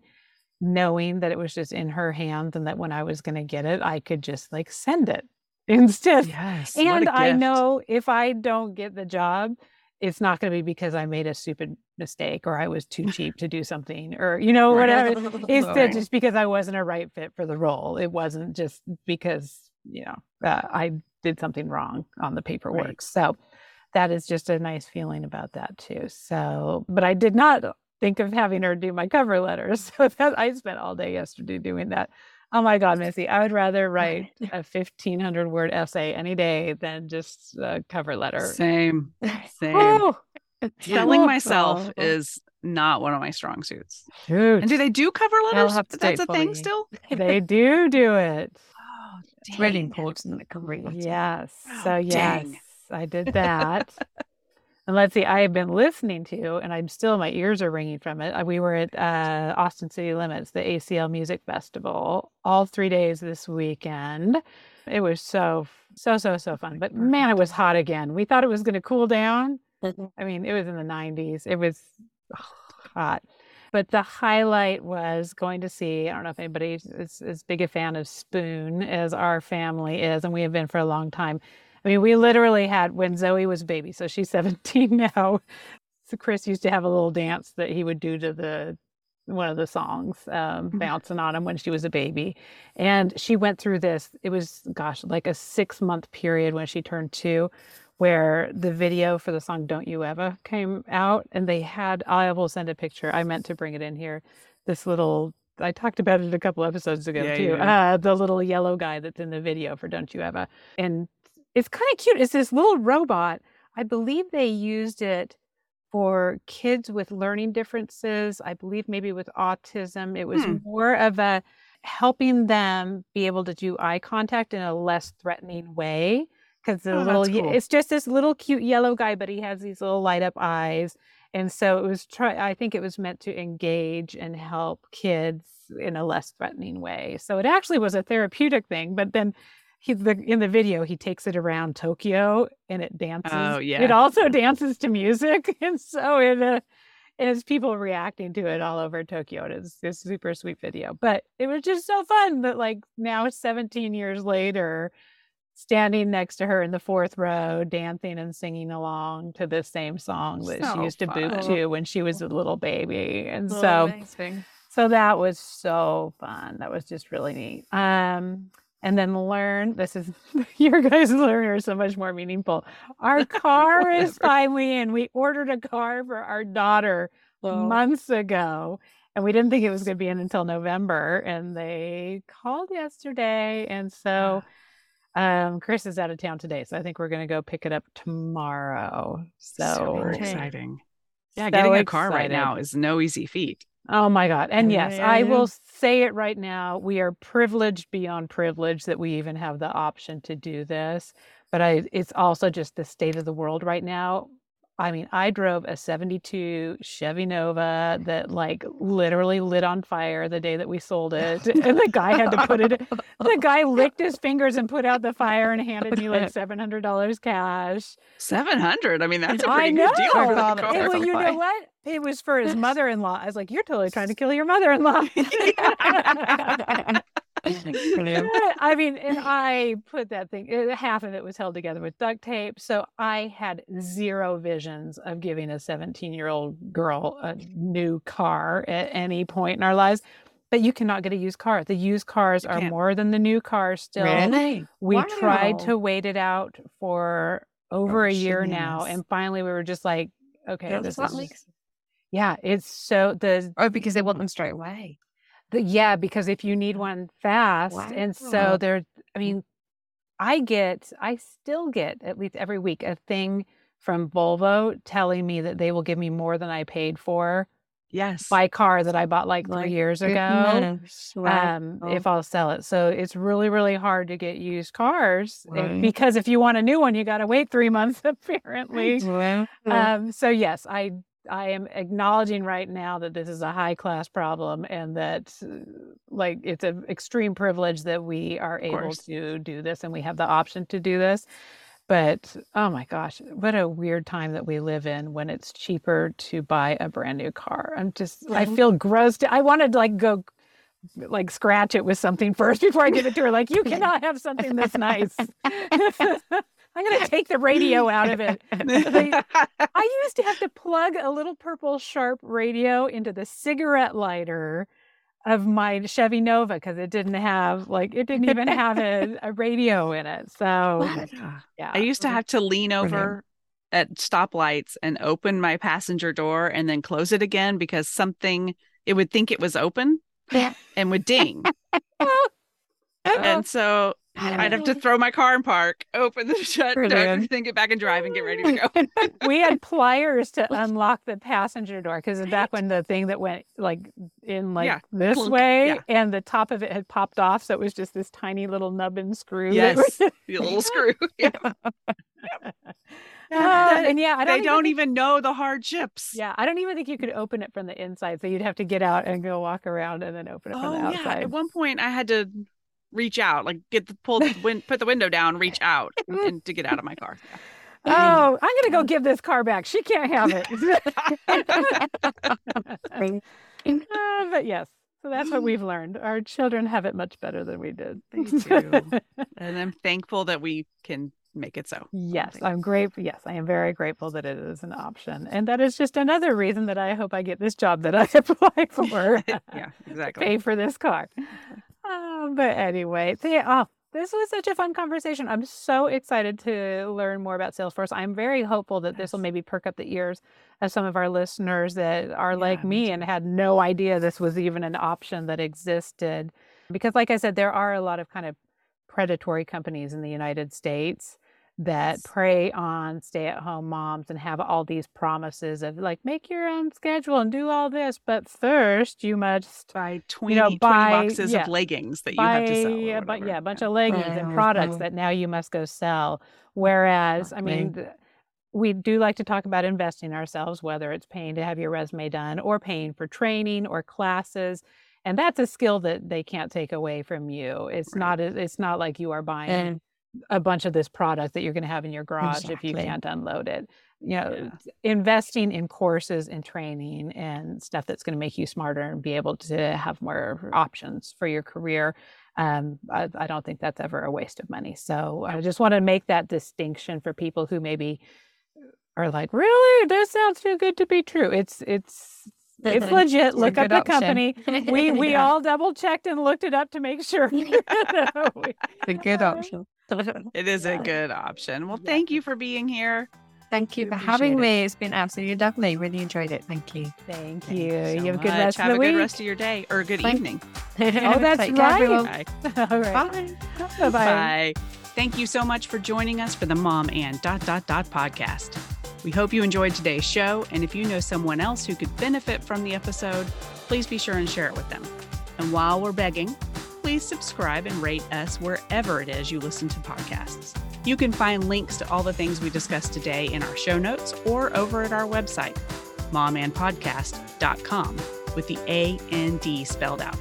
knowing that it was just in her hands and that when I was going to get it, I could just like send it instead. Yes. And I know if I don't get the job, it's not going to be because I made a stupid mistake or I was too cheap to do something or, you know, whatever. It's right. just because I wasn't a right fit for the role. It wasn't just because, you know, uh, I did something wrong on the paperwork. Right. So that is just a nice feeling about that too. So, but I did not think of having her do my cover letters. So that I spent all day yesterday doing that. Oh my God, Missy, I would rather write a 1500 word essay any day than just a cover letter. Same, same. Oh, Selling myself oh. is not one of my strong suits. Dude. And do they do cover letters? That's a thing still? they do do it. It's really important that cover letter. Yes. Oh, so, yes, dang. I did that. And let's see, I have been listening to, and I'm still, my ears are ringing from it. Uh, we were at uh, Austin City Limits, the ACL Music Festival, all three days this weekend. It was so, so, so, so fun. But man, it was hot again. We thought it was going to cool down. Mm-hmm. I mean, it was in the 90s. It was hot. But the highlight was going to see, I don't know if anybody is as big a fan of Spoon as our family is, and we have been for a long time I mean, we literally had when Zoe was a baby, so she's 17 now. So Chris used to have a little dance that he would do to the one of the songs, um, mm-hmm. bouncing on him when she was a baby. And she went through this, it was, gosh, like a six month period when she turned two, where the video for the song Don't You Evah came out. And they had, I will send a picture. I meant to bring it in here. This little, I talked about it a couple episodes ago yeah, too. Yeah. Uh, the little yellow guy that's in the video for Don't You Evah. And it's kind of cute. It's this little robot. I believe they used it for kids with learning differences. I believe maybe with autism. It was hmm. more of a helping them be able to do eye contact in a less threatening way. Because the oh, little, cool. it's just this little cute yellow guy, but he has these little light up eyes. And so it was try I think it was meant to engage and help kids in a less threatening way. So it actually was a therapeutic thing, but then he the in the video he takes it around Tokyo and it dances. Oh yeah. It also dances to music, and so it uh, has people reacting to it all over Tokyo. It is this super sweet video, but it was just so fun that like now 17 years later, standing next to her in the fourth row, dancing and singing along to the same song that So she used to boop to when she was a little baby. And Oh, so amazing. so that was so fun. That was just really neat. Um, and then learn this is your guys' learn are so much more meaningful. Our car is finally in. We ordered a car for our daughter Oh. months ago, and we didn't think it was going to be in until November. And they called yesterday, and so um, Chris is out of town today, so I think we're going to go pick it up tomorrow. So, Super exciting. Yeah, so getting a car right now is no easy feat. Oh my God. And yes, I will say it right now. We are privileged beyond privilege that we even have the option to do this. But I it's also just the state of the world right now. I mean, I drove a 72 Chevy Nova mm. that like literally lit on fire the day that we sold it. And the guy had to put it the guy licked his fingers and put out the fire and handed me like $700 cash. Seven hundred. I mean, that's a pretty good deal for know. the car. Well, you know what? It was for his mother-in-law. I was like, "You're totally trying to kill your mother-in-law." Brilliant. I mean, and I put that thing. Half of it was held together with duct tape, so I had zero visions of giving a 17-year-old girl a new car at any point in our lives. But you cannot get a used car. The used cars are more than the new cars still. Really? We tried to wait it out for over oh, a Gosh, year now, and finally we were just like, okay, That's this is just- yeah, it's so the, Oh, because they want them straight away. The yeah, because if you need one fast, and so there, I mean, I get, I still get at least every week a thing from Volvo telling me that they will give me more than I paid for Yes. my car that I bought like three Like, years ago. Wow. um if I'll sell it. So it's really really hard to get used cars uh, Right. because if you want a new one you got to wait 3 months apparently. Wow. Um so yes, I I am acknowledging right now that this is a high class problem and that uh, like it's an extreme privilege that we are able course. to do this and we have the option to do this. But oh my gosh, what a weird time that we live in when it's cheaper to buy a brand new car. I'm just I Mhm. feel gross. To, I wanted to like go like scratch it with something first before I give it to her. Like you cannot have something this nice. I'm gonna take the radio out of it. I used to have to plug a little purple sharp radio into the cigarette lighter of my Chevy Nova because it didn't have like it didn't even have a, a radio in it. So yeah. I used to have to lean Brilliant. over at stoplights and open my passenger door and then close it again because something it would think it was open Yeah. and would ding. Oh. and so I'd have to throw my car in park, open the shut, Brilliant. everything, get back and drive and get ready to go. we had pliers to unlock the passenger door because back when the thing that went like in like Yeah, this clunk, way yeah. and the top of it had popped off so it was just this tiny little nub and screw Yes. the little screw. Yeah. Oh, and yeah i don't they even don't think- even know the hardships. yeah i don't even think you could open it from the inside so you'd have to get out and go walk around and then open it from Oh the yeah. outside At one point, I had to reach out, like get the pull the win, put the window down, reach out, and, and to get out of my car. oh i'm gonna go give this car back she can't have it Uh, but yes so that's what we've learned our children have it much better than we did They do. and I'm thankful that we can make it so. Yes, I'm grateful. Yes, I am very grateful that it is an option. And that is just another reason that I hope I get this job that I apply for. yeah, exactly. Pay for this car. Oh, but anyway, th- oh, uh, this was such a fun conversation. I'm so excited to learn more about Salesforce. I'm very hopeful that this will maybe perk up the ears of some of our listeners that are like me me and had no idea this was even an option that existed. Because, like I said, there are a lot of kind of predatory companies in the United States that Yes. prey on stay at home moms and have all these promises of like, make your own schedule and do all this. But first, you must Buy 20, know, 20 boxes uh, yeah. of leggings that you buy have to sell. or a, bu- whatever. yeah, a bunch of leggings and products right. that now you must go sell. Whereas, I mean, Right. th- we do like to talk about investing ourselves, whether it's paying to have your resume done or paying for training or classes. And that's a skill that they can't take away from you. It's Right. not. a- It's not like you are buying And a bunch of this product that you're going to have in your garage if you can't unload it. You know, Yeah. investing in courses and training and stuff that's going to make you smarter and be able to have more options for your career. um, I, I, don't think that's ever a waste of money. So I just want to make that distinction for people who maybe are like, really, this sounds too good to be true. It's it's it's legit. Look up the option. company. We we yeah. all double checked and looked it up to make sure. it's a good option. It is a good option. Well, thank you for being here. Thank you we for having it. me. It's been absolutely lovely. Really enjoyed it. Thank you. Thank you. So you have a good rest have of the week. Have a good rest of your day or good Thank- evening. oh, that's right. Bye. All right. Bye. Bye. Bye. Thank you so much for joining us for the Mom and Dot Dot Dot podcast. We hope you enjoyed today's show, and if you know someone else who could benefit from the episode, please be sure and share it with them. And while we're begging, please subscribe and rate us wherever it is you listen to podcasts. You can find links to all the things we discussed today in our show notes or over at our website, momandpodcast.com, with the A and D spelled out.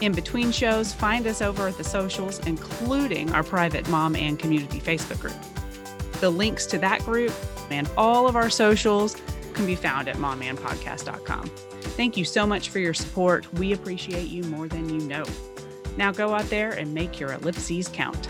In between shows, find us over at the socials, including our private Mom and Community Facebook group. The links to that group and all of our socials can be found at momandpodcast.com. Thank you so much for your support. We appreciate you more than you know. Now go out there and make your ellipses count.